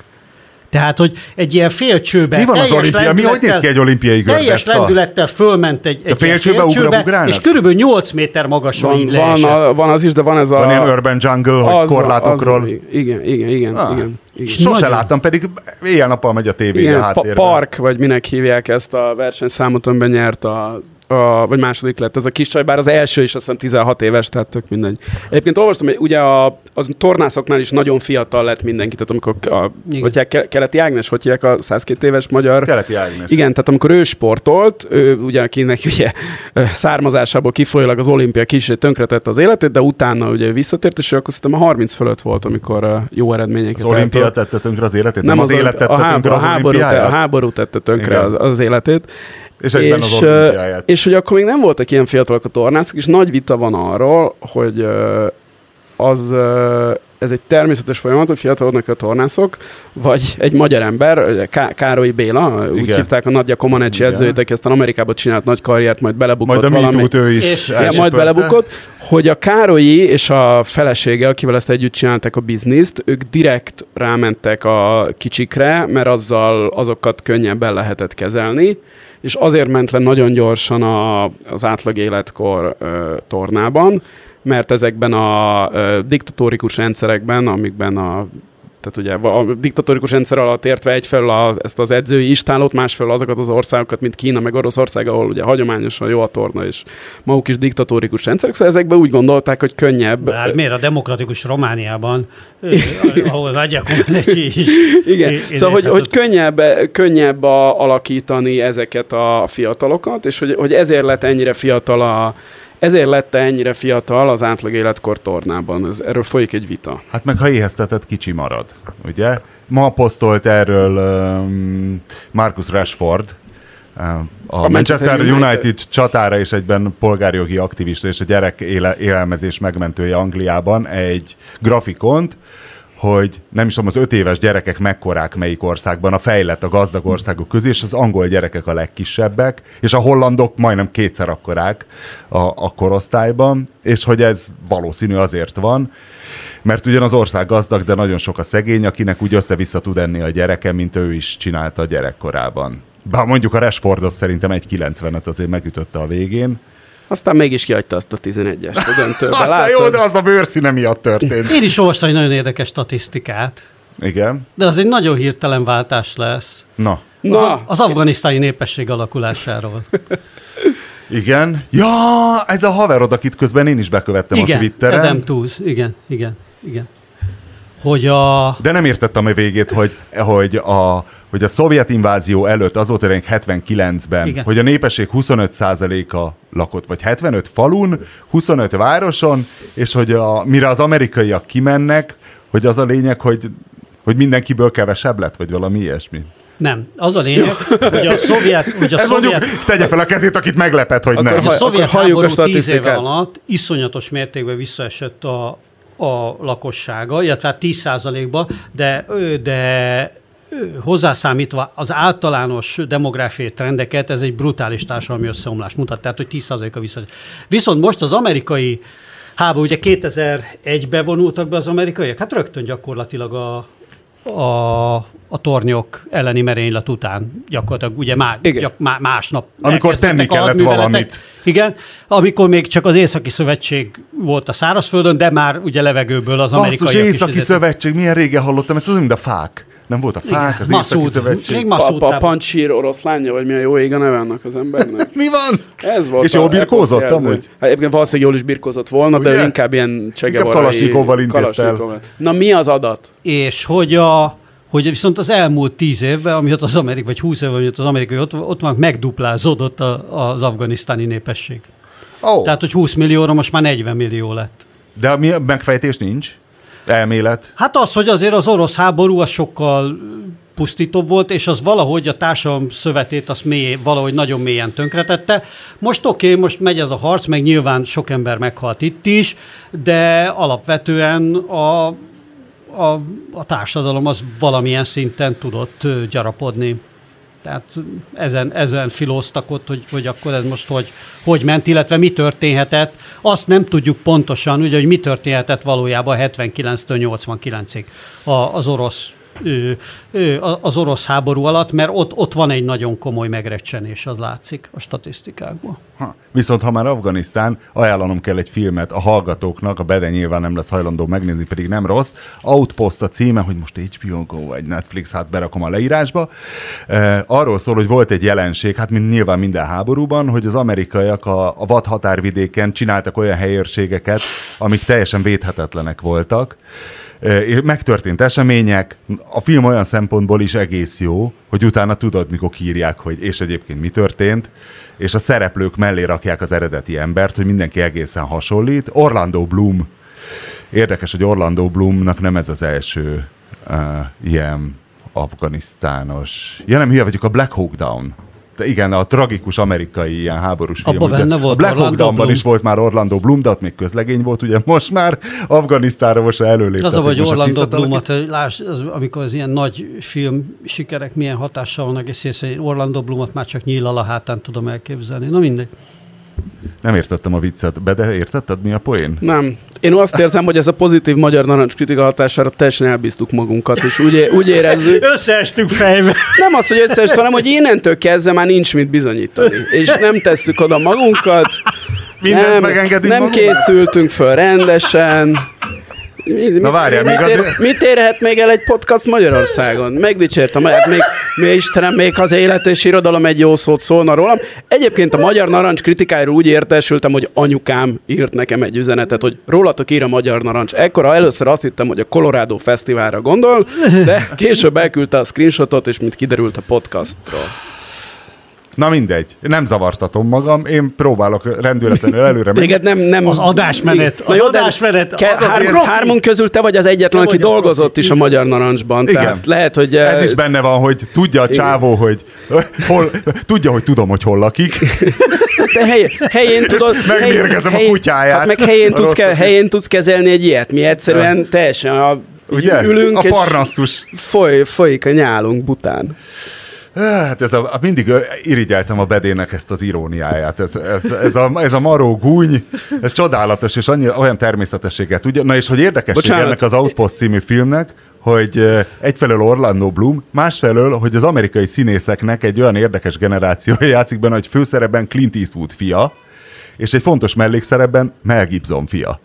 Tehát, hogy egy ilyen félcsőbe... Mi van az teljes olimpia? Mi, hogy néz ki egy olimpiai Teljes gördeszka? lendülettel fölment egy, egy A félcsőbe ilyen ugra- és körülbelül 8 méter magasra van, így van, a, van az is, de van ez a... Van ilyen urban jungle, hogy az- korlátokról. Az, igen, igen, igen, Ah, igen. igen. Sose Nagyon. láttam, pedig éjjel-nappal megy a tévé a pa- háttérben. park, vagy minek hívják ezt a versenyszámot, amiben nyert a, a, vagy második lett ez a kis csaj, bár az első is azt hiszem 16 éves, tehát tök mindegy. Egyébként olvastam, hogy ugye a, az tornászoknál is nagyon fiatal lett mindenki, tehát amikor a, Igen. hogy hívják, Ke- Keleti Ágnes, hogy hívják a 102 éves magyar Keleti Ágnes. igen, tehát amikor ő sportolt, ő ugye akinek ugye származásából kifolyólag az olimpia kicsit tönkretette az életét, de utána ugye visszatért, és ő akkor szerintem a 30 fölött volt, amikor jó eredményeket Az olimpia eltört. tette tönkre az életét? Nem, az, élet tette a, háború, tönkre a, az háború, te, a háború tette tönkre Igen. az, az életét. És egyben az ö, olimpiáját. és hogy akkor még nem voltak ilyen fiatalok a tornászok, és nagy vita van arról, hogy az ez egy természetes folyamat, hogy fiatalodnak a tornászok, vagy egy magyar ember, Ká- Károly Béla, úgy Igen. hívták a Nadja Comaneci Igen. edzőjét, aki aztán Amerikában csinált nagy karriert, majd belebukott Majd a valami. Ő is És- majd belebukott, hogy a Károlyi és a felesége, akivel ezt együtt csinálták a bizniszt, ők direkt rámentek a kicsikre, mert azzal azokat könnyebben lehetett kezelni, és azért ment le nagyon gyorsan a, az átlag életkor ö, tornában, mert ezekben a ö, diktatórikus rendszerekben, amikben a tehát ugye a diktatórikus rendszer alatt értve egyfelől a, ezt az edzői istálót, másfelől azokat az országokat, mint Kína, meg Oroszország, ahol ugye hagyományosan jó a torna, és maguk is diktatórikus rendszerek, szóval ezekben úgy gondolták, hogy könnyebb. Bár miért a demokratikus Romániában, ahol Nagyja is. Igen, i- szóval, hogy, hát hogy könnyebb, könnyebb a, alakítani ezeket a fiatalokat, és hogy, hogy ezért lett ennyire fiatal a, ezért lett ennyire fiatal az átlag életkor tornában. Ez, erről folyik egy vita. Hát meg ha éheztetett, kicsi marad, ugye? Ma posztolt erről um, Marcus Rashford, uh, a, A Manchester Manchester United. United csatára és egyben polgárjogi aktivista és a gyerek éle, élelmezés megmentője Angliában egy grafikont, hogy nem is tudom, az öt éves gyerekek mekkorák melyik országban, a fejlett, a gazdag országok közé, és az angol gyerekek a legkisebbek, és a hollandok majdnem kétszer akkorák a, a korosztályban, és hogy ez valószínű azért van, mert ugyan az ország gazdag, de nagyon sok a szegény, akinek úgy össze-vissza tud enni a gyereke, mint ő is csinálta a gyerekkorában. Bár mondjuk a Rashford az szerintem egy 90-et azért megütötte a végén. Aztán mégis kihagyta azt a 11-est a döntőbe. Aztán jó, de az a bőrszíne miatt történt. Én is olvastam egy nagyon érdekes statisztikát, Igen. de az egy nagyon hirtelen váltás lesz. Na, Az, Na, a- az afganisztáni népesség alakulásáról. igen. Ja, ez a haverod, akit közben én is bekövettem a igen, Twitteren. Adam Tooze, igen, igen, igen. Hogy a... De nem értettem a végét, hogy, hogy, a, hogy a szovjet invázió előtt, az volt a 79-ben, Igen. hogy a népesség 25%-a lakott, vagy 75 falun, 25 városon, és hogy a, mire az amerikaiak kimennek, hogy az a lényeg, hogy, hogy mindenkiből kevesebb lett, vagy valami ilyesmi. Nem, az a lényeg, hogy a szovjet, hogy a Ez mondjuk, szovjet, tegye fel a kezét, akit meglepett, hogy Akkor nem. hogy a szovjet háború tíz éve alatt iszonyatos mértékben visszaesett a, a lakossága, illetve hát 10 ba de, ö, de ö, hozzászámítva az általános demográfiai trendeket, ez egy brutális társadalmi összeomlást mutat, tehát hogy 10%-a vissza. Viszont most az amerikai háború, ugye 2001-ben vonultak be az amerikaiak, hát rögtön gyakorlatilag a, a, a tornyok elleni merénylet után gyakorlatilag ugye má, Igen. gyak, má, másnap Amikor tenni kellett valamit. Igen, amikor még csak az Északi Szövetség volt a szárazföldön, de már ugye levegőből az Basszus, amerikaiak is Északi Szövetség, milyen régen hallottam ezt, az mind a fák. Nem volt a fák, az Északi Massoud. Szövetség. Még a, Massoud a tábor. Pancsír oroszlánja, vagy mi a jó ég a neve annak az embernek? Mi van? Ez volt És a jól birkózott amúgy? Hát egyébként valószínűleg jól is birkózott volna, de Ugye? ő inkább ilyen csegevarai... Kalasnyikovval intézte el. Na mi az adat? És hogy a hogy viszont az elmúlt tíz évben, amiatt az amerikai, vagy húsz évben, amiatt az amerikai ott, ott van, megduplázódott a, az afganisztáni népesség. Ó, Tehát, hogy 20 millióra most már 40 millió lett. de a mi megfejtés nincs? Elmélet? Hát az, hogy azért az orosz háború az sokkal pusztítóbb volt, és az valahogy a társadalom szövetét azt mély, valahogy nagyon mélyen tönkretette. Most oké, okay, most megy ez a harc, meg nyilván sok ember meghalt itt is, de alapvetően a, a, a társadalom az valamilyen szinten tudott gyarapodni. Tehát ezen, ezen filóztak ott, hogy, hogy akkor ez most hogy, hogy ment, illetve mi történhetett. Azt nem tudjuk pontosan, ugye, hogy mi történhetett valójában 79-től 89-ig a- az orosz az orosz háború alatt, mert ott, ott van egy nagyon komoly megrecsenés, az látszik a statisztikákból. Ha. Viszont ha már Afganisztán, ajánlanom kell egy filmet a hallgatóknak, a Bede nyilván nem lesz hajlandó megnézni, pedig nem rossz. Outpost a címe, hogy most HBO Go vagy Netflix, hát berakom a leírásba. Arról szól, hogy volt egy jelenség, hát mint nyilván minden háborúban, hogy az amerikaiak a, a vad határvidéken csináltak olyan helyőrségeket, amik teljesen védhetetlenek voltak. E, és megtörtént események, a film olyan szempontból is egész jó, hogy utána tudod, mikor írják, hogy és egyébként mi történt, és a szereplők mellé rakják az eredeti embert, hogy mindenki egészen hasonlít. Orlando Bloom, érdekes, hogy Orlando Bloomnak nem ez az első uh, ilyen afganisztános. Ja nem, hülye vagyok, a Black Hawk Down igen, a tragikus amerikai ilyen háborús film. Abba benne volt a Black Hawk Orlando Down-ban Bloom. is volt már Orlando Bloom, de ott még közlegény volt, ugye most már Afganisztánra most előléptetik. Az a, a Orlando Bloomot, láss, az, amikor az ilyen nagy film sikerek milyen hatással vannak, és észre, Orlando Bloomot már csak nyílal a hátán tudom elképzelni. Na mindegy. Nem értettem a viccet, be, de értetted mi a poén? Nem. Én azt érzem, hogy ez a pozitív magyar narancs kritika hatására teljesen elbíztuk magunkat, és úgy, é- úgy érezzük, Összeestünk fejbe. nem az, hogy összes, hanem hogy innentől kezdve már nincs mit bizonyítani. És nem tesszük oda magunkat, Mindent nem, megengedünk nem magunknak? készültünk föl rendesen. Mi, Na várjál, még ér, azért- mit érhet még el egy podcast Magyarországon? Megdicsértem, hát még, mi Istenem, még az élet és irodalom egy jó szót szólna rólam. Egyébként a Magyar Narancs kritikájáról úgy értesültem, hogy anyukám írt nekem egy üzenetet, hogy rólatok ír a Magyar Narancs. Ekkor először azt hittem, hogy a Colorado Fesztiválra gondol, de később elküldte a screenshotot, és mint kiderült a podcastról. Na mindegy, nem zavartatom magam, én próbálok rendületlenül előre menni. Téged nem, nem... Az adásmenet, az de adásmenet, Ke- az az hár, hármunk közül te vagy az egyetlen, aki dolgozott profi. is a Magyar Narancsban. Igen. Tehát lehet, hogy... Ez is benne van, hogy tudja a csávó, hogy hol, tudja, hogy tudom, hogy hol lakik. Te hely, helyén tudod... megmérgezem a kutyáját. Hát meg helyén tudsz, ke, helyén tudsz kezelni egy ilyet. Mi egyszerűen teljesen a, Ugye? ülünk, a és parnasszus. foly, folyik a nyálunk bután. Hát ez a, mindig irigyeltem a bedének ezt az iróniáját. Ez, ez, ez, a, ez a maró gúny, ez csodálatos, és annyira olyan természetességet tudja. Na és hogy érdekesség Bocsánat. ennek az Outpost című filmnek, hogy egyfelől Orlando Bloom, másfelől, hogy az amerikai színészeknek egy olyan érdekes generációja játszik benne, hogy főszerepben Clint Eastwood fia, és egy fontos mellékszerepben Mel Gibson fia.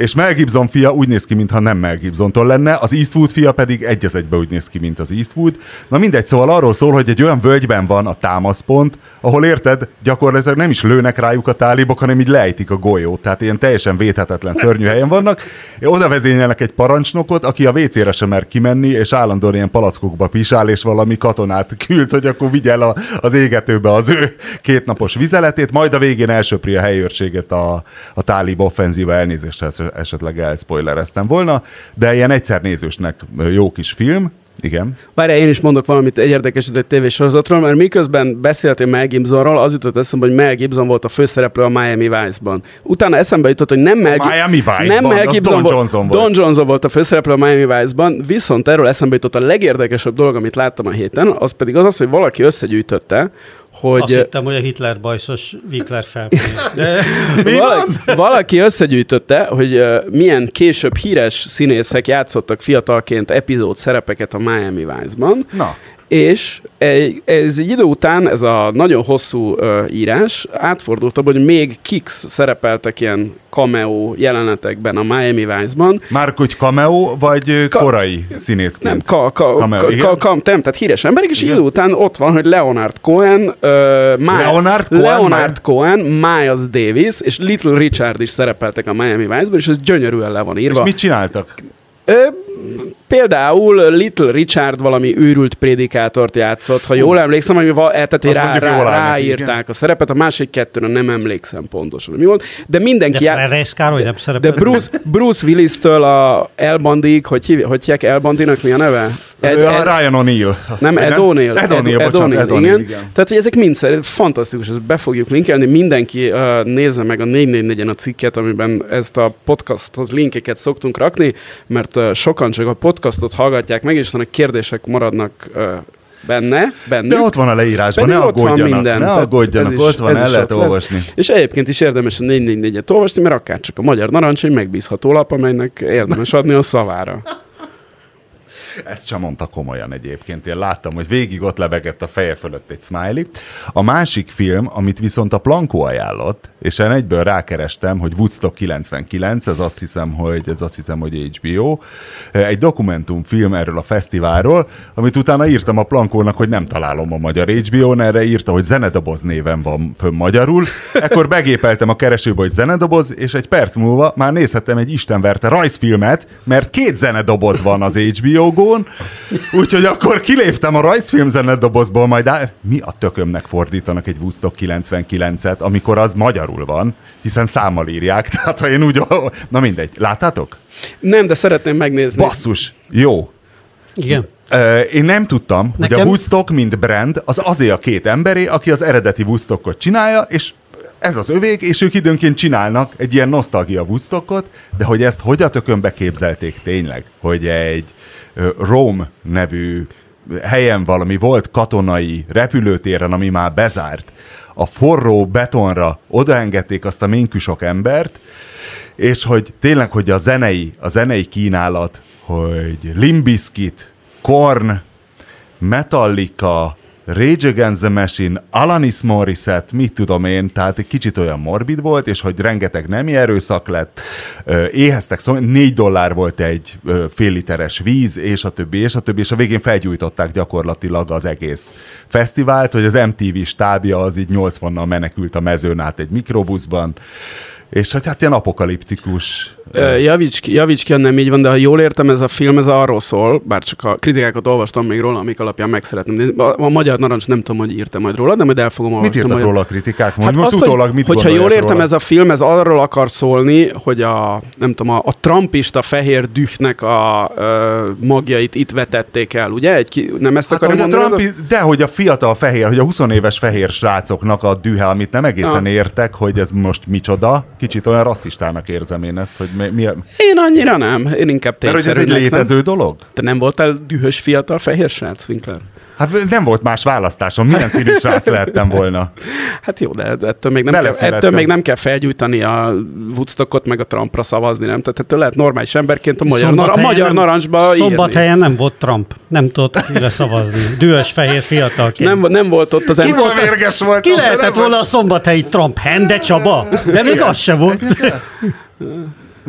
És Mel Gibson fia úgy néz ki, mintha nem Mel Gibsontól lenne, az Eastwood fia pedig egy az egybe úgy néz ki, mint az Eastwood. Na mindegy, szóval arról szól, hogy egy olyan völgyben van a támaszpont, ahol érted, gyakorlatilag nem is lőnek rájuk a tálibok, hanem így lejtik a golyót. Tehát ilyen teljesen védhetetlen szörnyű helyen vannak. Oda vezényelnek egy parancsnokot, aki a WC-re sem mer kimenni, és állandóan ilyen palackokba pisál, és valami katonát küld, hogy akkor vigye el a, az égetőbe az ő kétnapos vizeletét, majd a végén elsöpri a helyőrséget a, a tálib offenzíva ezt esetleg elspoilereztem volna, de ilyen egyszer nézősnek jó kis film, igen. Várjál, én is mondok valamit egy érdekeset egy tévésorozatról, mert miközben beszéltél Mel Gibsonról, az jutott eszembe, hogy Mel Gibson volt a főszereplő a Miami Vice-ban. Utána eszembe jutott, hogy nem Mel, A Miami Vice-ban, nem Mel Gibson Don Johnson volt. Don Johnson volt a főszereplő a Miami Vice-ban, viszont erről eszembe jutott a legérdekesebb dolog, amit láttam a héten, az pedig az az, hogy valaki összegyűjtötte, hogy... Azt hittem, hogy a Hitler bajszos Vikler felpénz. De valaki, valaki összegyűjtötte, hogy milyen később híres színészek játszottak fiatalként epizód szerepeket a Miami Vice-ban, Na, és egy, ez egy idő után, ez a nagyon hosszú uh, írás átfordult abba, hogy még Kix szerepeltek ilyen cameo jelenetekben a Miami Vice-ban. már hogy cameo, vagy ö, Ka- korai színészként? Nem, ka, ka, Cameo, ka, ka, ka, nem, tehát híres emberek, és Igen. idő után ott van, hogy Leonard Cohen, uh, Ma- Leonard Cohen, Leonard Cohen, Miles Davis és Little Richard is szerepeltek a Miami Vice-ban, és ez gyönyörűen le van És írva. mit csináltak? Ö, például Little Richard valami őrült prédikátort játszott, ha jól emlékszem, ami va, e, tehát rá, rá, jól áll neki, ráírták igen. a szerepet, a másik kettőre nem emlékszem pontosan, mi volt, de mindenki... de já- Károly nem de. Bruce, Bruce Willis-től a El hogy hívják, hogy hívják El Bandinak mi a neve? Ed, Ed, Ryan O'Neill. nem, Ed O'Neill. Ed O'Neill, Ed, bocsánat, O'Neill, Ed O'Neill, igen. igen. Tehát, hogy ezek mind fantasztikus, ezt be fogjuk linkelni. Mindenki uh, nézze meg a 444-en a cikket, amiben ezt a podcasthoz linkeket szoktunk rakni, mert uh, sokan csak a podcastot hallgatják meg, és a kérdések maradnak uh, benne, bennük. De ott van a leírásban, Pedig ne ott van aggódjanak, minden. ne aggódjanak, is- ott van, el lehet lesz. olvasni. És egyébként is érdemes a 444-et olvasni, mert akár csak a Magyar Narancs egy megbízható lap, amelynek érdemes adni a szavára. Ezt sem mondta komolyan egyébként. Én láttam, hogy végig ott lebegett a feje fölött egy smiley. A másik film, amit viszont a Plankó ajánlott, és én egyből rákerestem, hogy Woodstock 99, ez azt hiszem, hogy ez azt hiszem, hogy HBO, egy dokumentumfilm erről a fesztiválról, amit utána írtam a Plankónak, hogy nem találom a magyar HBO-n, erre írta, hogy zenedoboz néven van fönn magyarul. Ekkor begépeltem a keresőbe, hogy zenedoboz, és egy perc múlva már nézhettem egy istenverte rajzfilmet, mert két zenedoboz van az HBO-gón, úgyhogy akkor kiléptem a rajzfilm zenedobozból, majd á... mi a tökömnek fordítanak egy Woodstock 99-et, amikor az magyarul van, hiszen számmal írják, tehát ha én úgy, na mindegy, láttátok? Nem, de szeretném megnézni. Basszus, jó. Igen. Én nem tudtam, Nekem... hogy a Woodstock, mint brand, az azért a két emberé, aki az eredeti Woodstockot csinálja, és ez az övék, és ők időnként csinálnak egy ilyen nosztalgia Woodstockot, de hogy ezt hogy a tökönbe képzelték tényleg, hogy egy Rome nevű helyen valami volt katonai repülőtéren, ami már bezárt, a forró betonra odaengedték azt a ménküsok embert, és hogy tényleg, hogy a zenei, a zenei kínálat, hogy Limbiskit, Korn, Metallica, Rage Against the Machine, Alanis Morissette, mit tudom én, tehát egy kicsit olyan morbid volt, és hogy rengeteg nemi erőszak lett, éheztek, szóval négy dollár volt egy fél literes víz, és a többi, és a többi, és a végén felgyújtották gyakorlatilag az egész fesztivált, hogy az MTV stábja az így 80-nal menekült a mezőn át egy mikrobuszban, és hát, hát ilyen apokaliptikus. Javíts ki, javíts ki, nem így van, de ha jól értem, ez a film ez arról szól, bár csak a kritikákat olvastam még róla, amik alapján meg szeretném nézni. A, a Magyar Narancs nem tudom, hogy írta majd róla, de majd el fogom Mit olvasni. írtak majd. róla a kritikák? Hát most azt, utólag hogy, mit hogyha jól értem, róla? ez a film, ez arról akar szólni, hogy a, nem tudom, a, a trumpista fehér dühnek a ö, magjait itt vetették el, ugye? Egy, ki- nem ezt Hát, akarja hogy a mondani? ez Trump, de hogy a fiatal fehér, hogy a 20 éves fehér srácoknak a dühe, amit nem egészen Ja. értek, hogy ez most micsoda, kicsit olyan rasszistának érzem én ezt, hogy mi, mi a... Én annyira nem, én inkább Mert hogy ez egy tényszerűnek, nem? létező dolog? Te nem voltál dühös fiatal fehér srác, Winkler? Hát nem volt más választásom, milyen színű srác lehettem volna. Hát jó, de ettől még nem, kell, ettől még nem kell felgyújtani a Woodstockot, meg a Trumpra szavazni, nem? Tehát ettől lehet normális emberként a magyar, nar- a Szombathelyen magyar nem- narancsba írni. Szombathelyen nem volt Trump. Nem tudott mire szavazni. Dühös fehér fiatalként. Nem, nem volt ott az Ki ember. volt a- mérges volt. Ki lehetett volna a szombathelyi Trump? Hende Csaba? De még az se volt.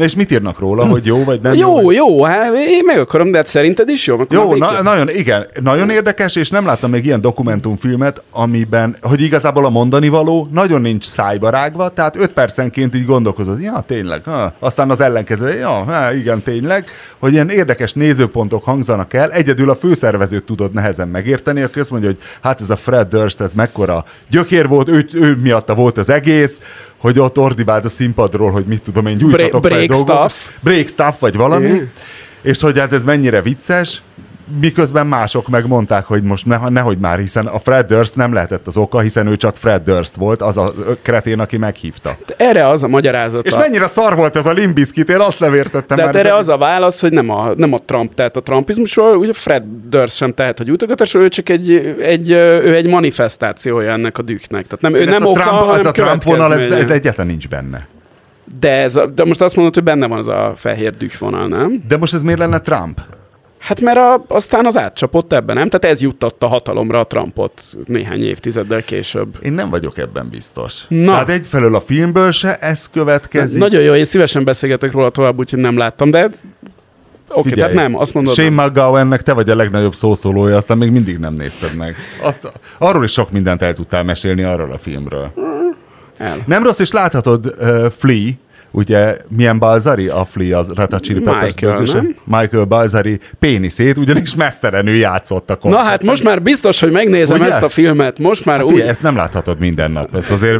Na és mit írnak róla, hogy jó vagy nem Jó, jó, hát én meg akarom, de hát szerinted is jó? Akkor Jó, na, nagyon, igen, nagyon érdekes, és nem láttam még ilyen dokumentumfilmet, amiben, hogy igazából a mondani való nagyon nincs szájba rágva, tehát öt percenként így gondolkodod, ja, tényleg, ha. aztán az ellenkező, ja, ha, igen, tényleg, hogy ilyen érdekes nézőpontok hangzanak el, egyedül a főszervezőt tudod nehezen megérteni, aki azt mondja, hogy hát ez a Fred Durst, ez mekkora gyökér volt, ő, ő miatta volt az egész, hogy ott ordibált a színpadról, hogy mit tudom én, gyújtsatok fel break dolgokat. stuff. Break stuff, vagy valami. Igen. És hogy hát ez mennyire vicces, miközben mások megmondták, hogy most ne, nehogy már, hiszen a Fred Durst nem lehetett az oka, hiszen ő csak Fred Durst volt, az a kretén, aki meghívta. Erre az a magyarázat. És mennyire szar volt ez a Limbiskit, én azt nem értettem de hát erre az a válasz, hogy nem a, nem a Trump tehet a trumpizmusról, ugye Fred Durst sem tehet a gyújtogatásról, ő csak egy, egy, ő egy manifestációja ennek a dühnek. Tehát nem, ő ez nem a oka, Trump, hanem az a Trump vonal, ez, ez egyáltalán nincs benne. De, ez de most azt mondod, hogy benne van az a fehér dühvonal, nem? De most ez miért lenne Trump? Hát mert a, aztán az átcsapott ebben, nem? Tehát ez juttatta hatalomra a Trumpot néhány évtizeddel később. Én nem vagyok ebben biztos. Na. Tehát egyfelől a filmből se ez következik. Nagyon jó, én szívesen beszélgetek róla tovább, úgyhogy nem láttam, de oké, Figyelj, tehát nem, azt mondod. Shane McGowannek te vagy a legnagyobb szószólója, aztán még mindig nem nézted meg. Azt, arról is sok mindent el tudtál mesélni arról a filmről. El. Nem rossz, és láthatod uh, Flea, ugye milyen Balzari a Flea az Chili Peppers Michael? Michael Balzari péniszét, ugyanis mesztelenül játszott a Na koncerten. hát most már biztos, hogy megnézem Ugye? ezt a filmet, most már Hát úgy... figyelj, ezt nem láthatod minden nap, ezt azért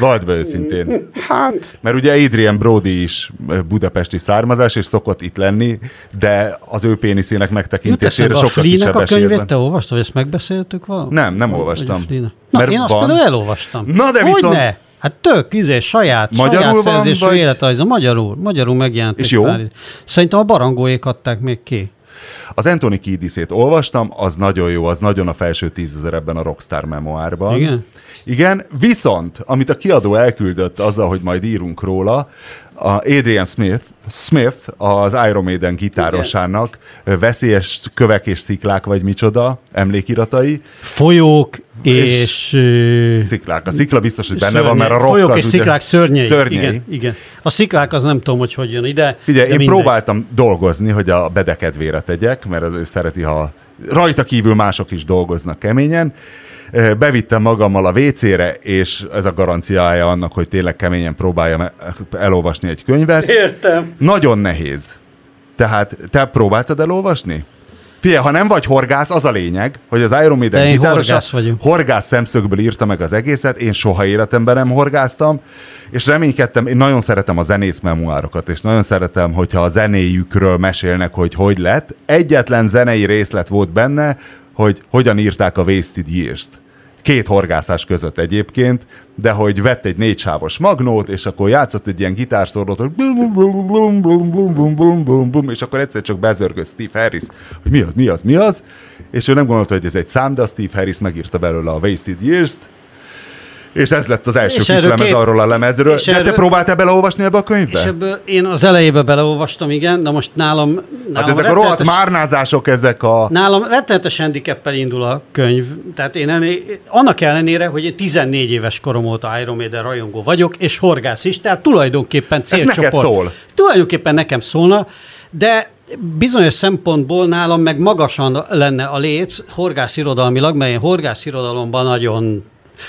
Vald be őszintén. Hát, Mert ugye Adrian Brody is budapesti származás, és szokott itt lenni, de az ő péniszének megtekintésére a sokkal kisebb a esély könyvét, te olvastad, vagy ezt megbeszéltük valami? Nem, nem a olvastam. Na, Mert én azt van. például elolvastam. Na, de viszont- Hogyne? Hát tök, izé, saját, Magyarul saját szerzésű vagy- életrajza, magyarul, magyarul megjelent. És jó? pár- Szerintem a barangóék adták még ki. Az Anthony Kiedisét olvastam, az nagyon jó, az nagyon a felső tízezer ebben a Rockstar memoárban. Igen? Igen, viszont, amit a kiadó elküldött azzal, hogy majd írunk róla, a Adrian Smith, Smith az Iron Maiden gitárosának ö, veszélyes kövek és sziklák, vagy micsoda, emlékiratai. Folyók És- és... Sziklák. A szikla biztos, hogy benne van, szörnyei. mert a rock Folyók az és ugye- sziklák szörnyei. szörnyei. Igen, igen. A sziklák az nem tudom, hogy hogy jön ide. Figyelj, én mindegy. próbáltam dolgozni, hogy a bedekedvére tegyek, mert az ő szereti, ha rajta kívül mások is dolgoznak keményen. Bevittem magammal a WC-re, és ez a garanciája annak, hogy tényleg keményen próbáljam e- elolvasni egy könyvet. Értem. Nagyon nehéz. Tehát te próbáltad elolvasni? Figyelj, ha nem vagy horgász, az a lényeg, hogy az Iron Maiden gitárosa horgász vagyok. horgász szemszögből írta meg az egészet, én soha életemben nem horgáztam, és reménykedtem, én nagyon szeretem a zenész memoárokat, és nagyon szeretem, hogyha a zenéjükről mesélnek, hogy hogy lett. Egyetlen zenei részlet volt benne, hogy hogyan írták a Wasted Years-t két horgászás között egyébként, de hogy vett egy négysávos magnót, és akkor játszott egy ilyen gitárszorlót, hogy blum, blum, blum, blum, és akkor egyszer csak bezörgött Steve Harris, hogy mi az, mi az, mi az, és ő nem gondolta, hogy ez egy szám, de a Steve Harris megírta belőle a Wasted Years-t, és ez lett az első És kis lemez két- arról a lemezről. és De te erről- próbáltál beleolvasni ebbe a könyvbe? És ebből én az elejébe beleolvastam, igen, de most nálam... nálam hát ezek a rohadt rettenetes- márnázások, ezek a... Nálam rettenetes handicappel indul a könyv. Tehát én ennél, annak ellenére, hogy én 14 éves korom óta Iron Maiden rajongó vagyok, és horgász is, tehát tulajdonképpen célcsoport. neked szól. Tulajdonképpen nekem szólna, de bizonyos szempontból nálam meg magasan lenne a léc horgászirodalmilag, mert én horgászirodalomban nagyon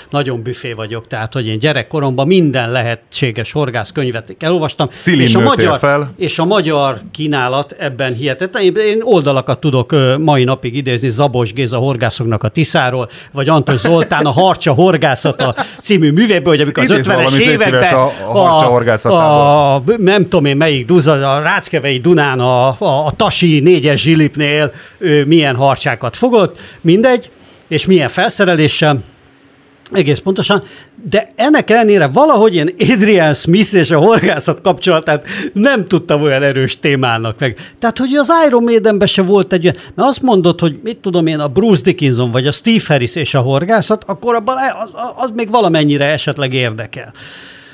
nagyon büfé vagyok, tehát hogy én gyerekkoromban minden lehetséges horgászkönyvet elolvastam. Szilin és a magyar, fel. és a magyar kínálat ebben hihetetlen. Én, oldalakat tudok mai napig idézni Zabos Géza horgászoknak a Tiszáról, vagy Antos Zoltán a Harcsa horgászata című művéből, hogy amikor az Idézz 50-es valamit, légy években a- a horgászatából. a, nem tudom én melyik duza, a Ráckevei Dunán a, a, a Tasi négyes zsilipnél ő milyen harcsákat fogott, mindegy, és milyen felszereléssel, egész pontosan, de ennek ellenére valahogy én Adrian Smith és a horgászat kapcsolatát nem tudtam olyan erős témának meg. Tehát, hogy az Iron Maidenben se volt egy olyan, mert azt mondod, hogy mit tudom én, a Bruce Dickinson vagy a Steve Harris és a horgászat, akkor abban az, az még valamennyire esetleg érdekel.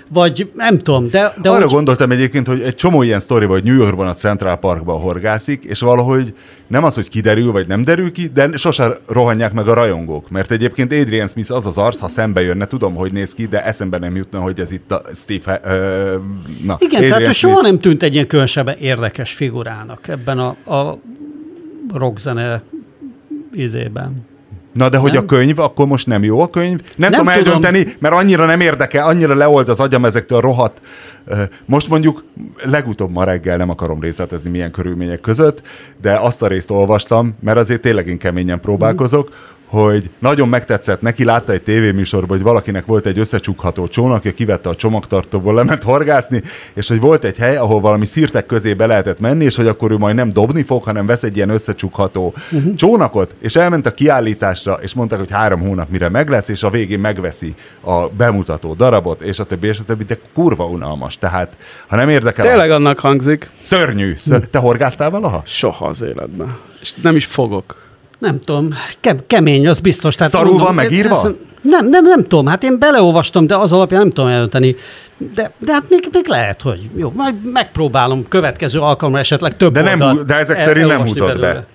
Vagy nem tudom, de... de Arra úgy- gondoltam egyébként, hogy egy csomó ilyen sztori vagy New Yorkban a Central Parkban horgászik, és valahogy nem az, hogy kiderül, vagy nem derül ki, de sose rohanják meg a rajongók. Mert egyébként Adrian Smith az az arc, ha szembe jönne, tudom, hogy néz ki, de eszembe nem jutna, hogy ez itt a Steve... Uh, na, Igen, Adrian tehát ő soha nem tűnt egy ilyen különösebben érdekes figurának ebben a, a rockzene izében. Na de hogy Nem? a könyv, akkor most nem jó a könyv? Nem, Nem tudom tudom. eldönteni, mert annyira nem érdekel, annyira leold az agyam ezektől a rohadt. Most mondjuk legutóbb ma reggel nem akarom részletezni milyen körülmények között, de azt a részt olvastam, mert azért tényleg én keményen próbálkozok, hogy nagyon megtetszett neki, látta egy tévéműsorban, hogy valakinek volt egy összecsukható csónakja, kivette a csomagtartóból, lement horgászni, és hogy volt egy hely, ahol valami szírtek közé be lehetett menni, és hogy akkor ő majd nem dobni fog, hanem vesz egy ilyen összecsukható uh-huh. csónakot, és elment a kiállításra, és mondták, hogy három hónap mire meg lesz, és a végén megveszi a bemutató darabot, és a többi, és a többi, de kurva unalmas. Tehát, ha nem érdekel, Tényleg annak hangzik, szörnyű. Ször... Te horgáztál valaha? soha az életben. És nem is fogok. Nem tudom, ke- kemény, az biztos. Tehát Szarul mondom, van megírva? ez- Nem, nem, nem tudom, hát én beleolvastam, de az alapján nem tudom eldönteni. De, de hát még, még lehet, hogy jó, majd megpróbálom következő alkalomra esetleg több De nem de ezek el- szerint nem elolvasni húzod be.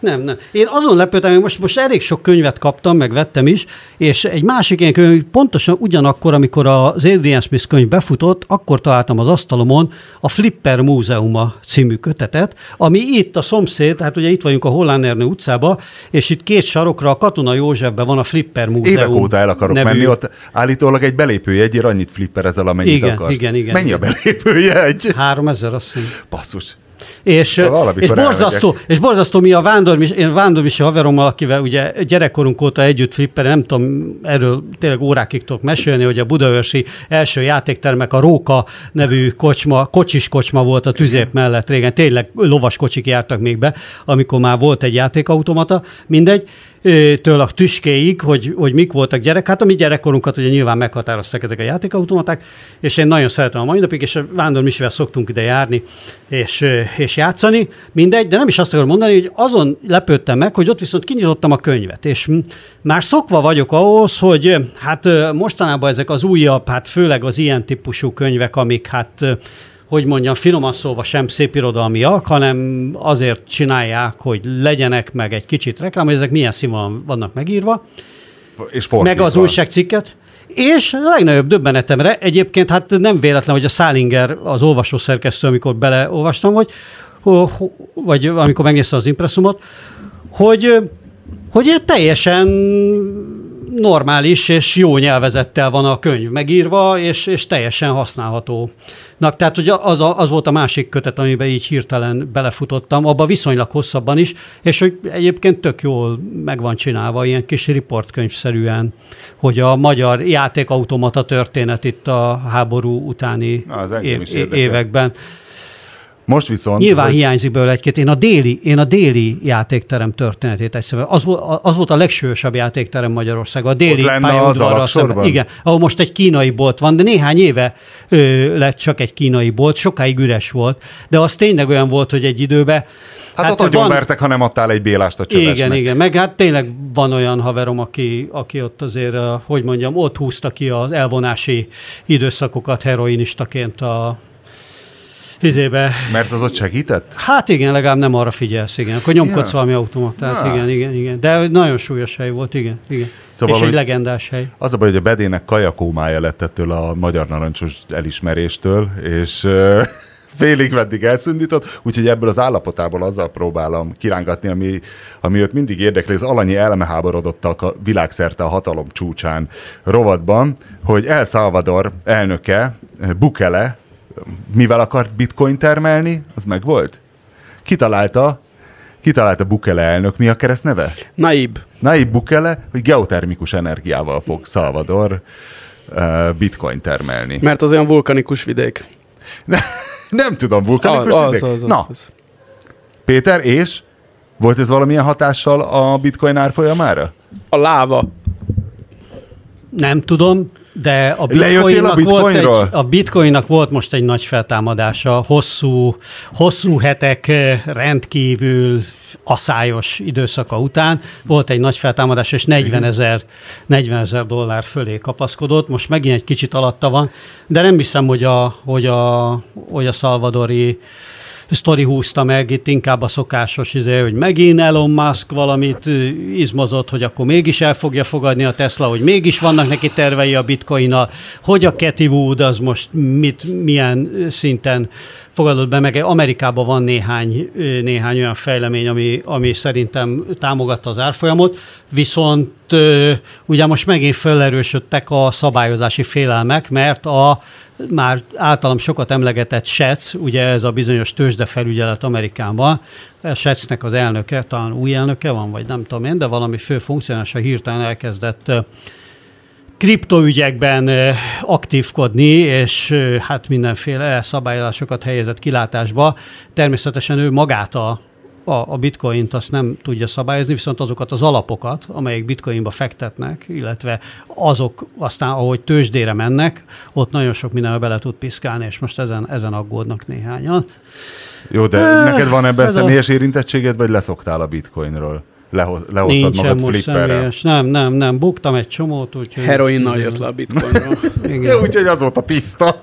Nem, nem. Én azon lepődtem, hogy most, most elég sok könyvet kaptam, meg vettem is, és egy másik ilyen könyv, pontosan ugyanakkor, amikor az Adrian Smith könyv befutott, akkor találtam az asztalomon a Flipper Múzeuma című kötetet, ami itt a szomszéd, hát ugye itt vagyunk a Hollán Ernő utcába, és itt két sarokra a Katona Józsefben van a Flipper Múzeum. Évek óta el akarok nevű- menni, ott állítólag egy belépőjegyért annyit flipperezel, amennyit Igen, akarsz. igen, igen, Mennyi igen. a belépőjegy? 3000, azt hiszem. Basszus. És, és, borzasztó, és borzasztó, mi a vándormis, én vándormisi haverommal, akivel ugye gyerekkorunk óta együtt flipper, nem tudom, erről tényleg órákig tudok mesélni, hogy a budaörsi első játéktermek a Róka nevű kocsma, kocsis kocsma volt a tüzép mellett régen, tényleg lovas kocsik jártak még be, amikor már volt egy játékautomata, mindegy, től a tüskéig, hogy, hogy mik voltak gyerek. Hát a mi gyerekkorunkat ugye nyilván meghatároztak ezek a játékautomaták, és én nagyon szeretem a mai napig, és Vándor Misivel szoktunk ide járni, és, és játszani, mindegy, de nem is azt akarom mondani, hogy azon lepődtem meg, hogy ott viszont kinyitottam a könyvet, és már szokva vagyok ahhoz, hogy hát mostanában ezek az újabb, hát főleg az ilyen típusú könyvek, amik hát hogy mondjam, finoman szólva sem szépirodalmiak, hanem azért csinálják, hogy legyenek meg egy kicsit reklám, hogy ezek milyen színvonalon vannak megírva, És fordítva. meg az újságcikket. És a legnagyobb döbbenetemre, egyébként hát nem véletlen, hogy a Szálinger, az olvasószerkesztő, amikor beleolvastam, hogy, ho- ho- vagy amikor megnézte az impresszumot, hogy, hogy ilyen teljesen normális és jó nyelvezettel van a könyv megírva, és, és teljesen használható. Na, tehát ugye az, a, az volt a másik kötet, amiben így hirtelen belefutottam, abba viszonylag hosszabban is, és hogy egyébként tök jól meg van csinálva, ilyen kis riportkönyvszerűen, hogy a magyar játékautomata történet itt a háború utáni Na, év, érdekel. Most viszont... Nyilván hogy- hiányzik belőle egy-két. Én a déli, én a déli játékterem történetét egyszerűen. Az, volt- az volt a legsősebb játékterem Magyarországon. A déli Ott lenne az Alaksorban? Igen, ahol most egy kínai bolt van, de néhány éve ö, lett csak egy kínai bolt, sokáig üres volt, de az tényleg olyan volt, hogy egy időben Hát, hát ott van... vertek, ha nem adtál egy bélást a csövesnek. igen, igen, meg hát tényleg van olyan haverom, aki, aki ott azért, hogy mondjam, ott húzta ki az elvonási időszakokat heroinistaként a izébe. Mert az ott segített? Hát igen, legalább nem arra figyelsz, igen. Akkor nyomkodsz Ja. valami automatát, Na. igen, igen, igen. De nagyon súlyos hely volt, igen, igen. Szóval, És egy legendás hely. Az a baj, hogy a bedének kajakómája lett ettől a magyar narancsos elismeréstől, és félig meddig elszundított, úgyhogy ebből az állapotából azzal próbálom kirángatni, ami, ami őt mindig érdekli, az alanyi elmeháborodottak a világszerte a hatalom csúcsán rovatban, hogy El Salvador elnöke, Bukele, mivel akart bitcoin termelni, az meg volt? Kitalálta, kitalálta Bukele elnök, mi a kereszt neve? Naib. Nayib Bukele, hogy geotermikus energiával fog Salvador uh, bitcoin termelni. Mert az olyan vulkanikus vidék. Ne, nem tudom, vulkanikus az, vidék? az, az, Na, az. Péter, és? Volt ez valamilyen hatással a bitcoin árfolyamára? A láva. Nem tudom, de a Lejöttél a bitcoinnak, volt egy, a bitcoinnak volt most egy nagy feltámadása, hosszú, hosszú hetek eh, rendkívül aszályos időszaka után volt egy nagy feltámadás, és 40 ezer 40 ezer dollár fölé kapaszkodott, most megint egy kicsit alatta van, de nem hiszem, hogy a, hogy a, hogy a szalvadori sztori húzta meg, itt inkább a szokásos, izé, hogy megint Elon Musk valamit izmozott, hogy akkor mégis el fogja fogadni a Tesla, hogy mégis vannak neki tervei a bitcoinnal, hogy a Cathy Wood az most mit, milyen szinten fogadott be, meg? Amerikában van néhány, néhány olyan fejlemény, ami, ami szerintem támogatta az árfolyamot, viszont ö, ugye most megint felerősödtek a szabályozási félelmek, mert a már általam sokat emlegetett SEC, ugye ez a bizonyos tőzsdefelügyelet Amerikában, a SEC-nek az elnöke, talán új elnöke van, vagy nem tudom én, de valami fő funkcionása hirtelen elkezdett kriptoügyekben aktívkodni, és hát mindenféle szabályozásokat helyezett kilátásba. Természetesen ő magát a a, a bitcoint azt nem tudja szabályozni, viszont azokat az alapokat, amelyek bitcoinba fektetnek, illetve azok aztán, ahogy tőzsdére mennek, ott nagyon sok mindenbe bele tud piszkálni, és most ezen, ezen aggódnak néhányan. Jó, de Öh, neked van ebben ez a- személyes érintettséged, vagy leszoktál a bitcoinról? Leho- lehoztad Nincsen magad most flipperrel? személyes. Nem, nem, nem. Buktam egy csomót, úgyhogy... Heroinnal jött le a bitcoinról. Igen. Úgyhogy azóta tiszta.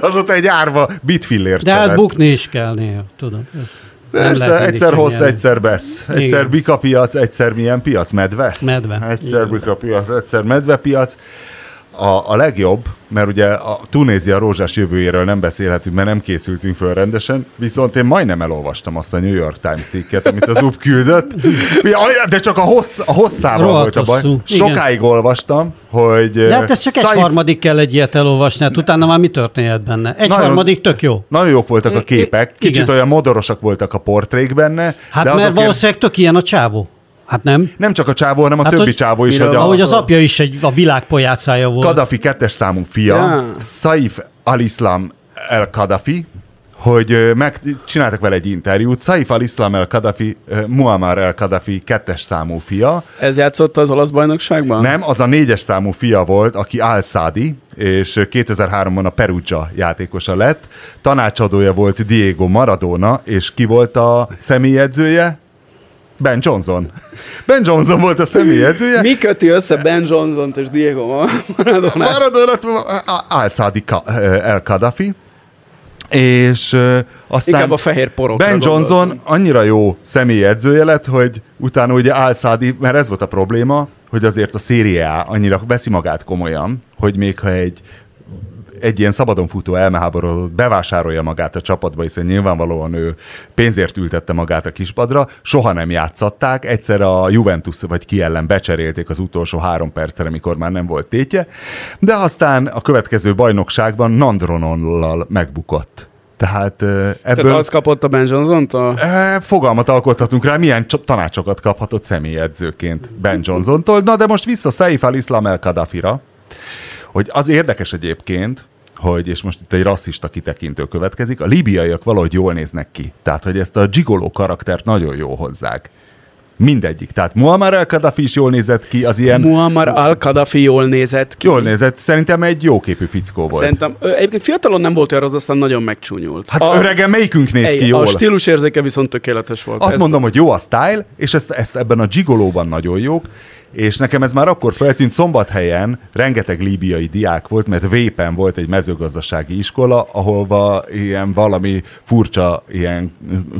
Azóta egy árva bitfillért De hát bukni is kell néha, tudom. Ez Persze, lehet egyszer hossz, egyszer besz. Egyszer Igen. bika piac, egyszer milyen piac? Medve? Medve. Egyszer Igen. bika piac, egyszer medve piac. A, a legjobb, mert ugye a Tunézia rózsás jövőjéről nem beszélhetünk, mert nem készültünk föl rendesen, viszont én majdnem elolvastam azt a New York Times cikket, amit az UP küldött, de csak a, hossz, a hosszával volt a baj. hosszú, igen. Sokáig olvastam, hogy... De hát ez csak egy Saif- harmadik kell egy ilyet elolvasni, hát utána már mi történhet benne? Egy Nagyon- harmadik tök jó. Nagyon jók voltak a képek, kicsit Igen. olyan modorosak voltak a portrék benne, Hát de mert azokért valószínűleg tök ilyen a csávó. Hát nem? nem csak a csávó, hanem a Hát, többi hogy- csávó is, hogy a, Ahogy az apja is egy a világ pojácája volt. Kadhafi kettes számú fia, Ja. Saif al-Islam el-Kadhafi, hogy ö, meg csináltak vele egy interjút. Saif al-Islam el-Kadhafi, ö, Muammar el-Kadhafi kettes számú fia. Ez játszott az olasz bajnokságban? Nem, az a négyes számú fia volt, aki al-Sadi, és ö, 2003-ban a Perugia játékosa lett. Tanácsadója volt Diego Maradona, és ki volt a személyedzője? Ben Johnson. Ben Johnson volt a személyedzője. Mi köti össze Ben Johnson-t és Diego Maradona? Maradona, al-Sadi Ka- el-Kadhafi, és ö, aztán Inkább a fehér porokra Ben Johnson gondoltam. annyira jó személyedzője lett, hogy utána ugye al mert ez volt a probléma, hogy azért a Serie A annyira veszi magát komolyan, hogy még ha egy egy ilyen szabadon futó elmeháborodott bevásárolja magát a csapatba, hiszen nyilvánvalóan ő pénzért ültette magát a kispadra, soha nem játszatták, egyszer a Juventus vagy ki ellen becserélték az utolsó három percre, mikor már nem volt tétje, de aztán a következő bajnokságban Nandrononnal megbukott. Tehát ebből... Tehát azt kapott a Ben Johnson-tól? Fogalmat alkothatunk rá, milyen tanácsokat kaphatott személyedzőként Ben Johnson-tól. Na de most vissza Saif al-Islam el-Kadafira, hogy az érdekes egyébként, hogy, és most itt egy rasszista kitekintő következik, a libiaiak valahogy jól néznek ki. Tehát, hogy ezt a gigoló karaktert nagyon jól hozzák. Mindegyik. Tehát Muammar al-Qaddafi is jól nézett ki, az ilyen... Muammar al-Qaddafi jól nézett ki. Jól nézett, szerintem egy jóképű fickó volt. Szerintem, egyébként fiatalon nem volt olyan az, aztán nagyon megcsúnyult. Hát a, öregen melyikünk néz ki jól? A stílus érzéke viszont tökéletes volt. Azt ez mondom, hogy jó a style, és ezt, ezt ebben a gigolóban nagyon jók, és nekem ez már akkor feltűnt szombathelyen, rengeteg líbiai diák volt, mert Vépen volt egy mezőgazdasági iskola, ahol ilyen valami furcsa, ilyen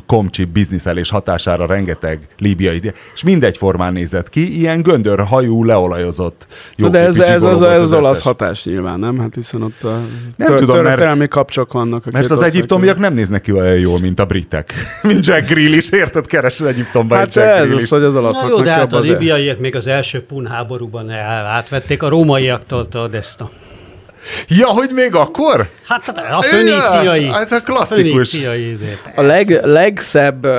komcsi bizniszelés hatására rengeteg líbiai diák, és mindegyformán nézett ki, ilyen göndör hajú, leolajozott. Jó de ez, ez, az, ez az, az olasz hatás nyilván, nem? Hát hiszen ott a nem tör, tudom, mert, kapcsok vannak. A mert az egyiptomiak nem néznek ki olyan jól, mint a britek. mint Jack Grealish, érted? Keres az Egyiptomban hát Jack ez az, hogy az olaszoknak jó, de hát a libiaiak még az első pun háborúban átvették a rómaiaktól a Desta. Ja, hogy még akkor? Hát a föníciai. Ja, ez a klasszikus. A leg, legszebb uh,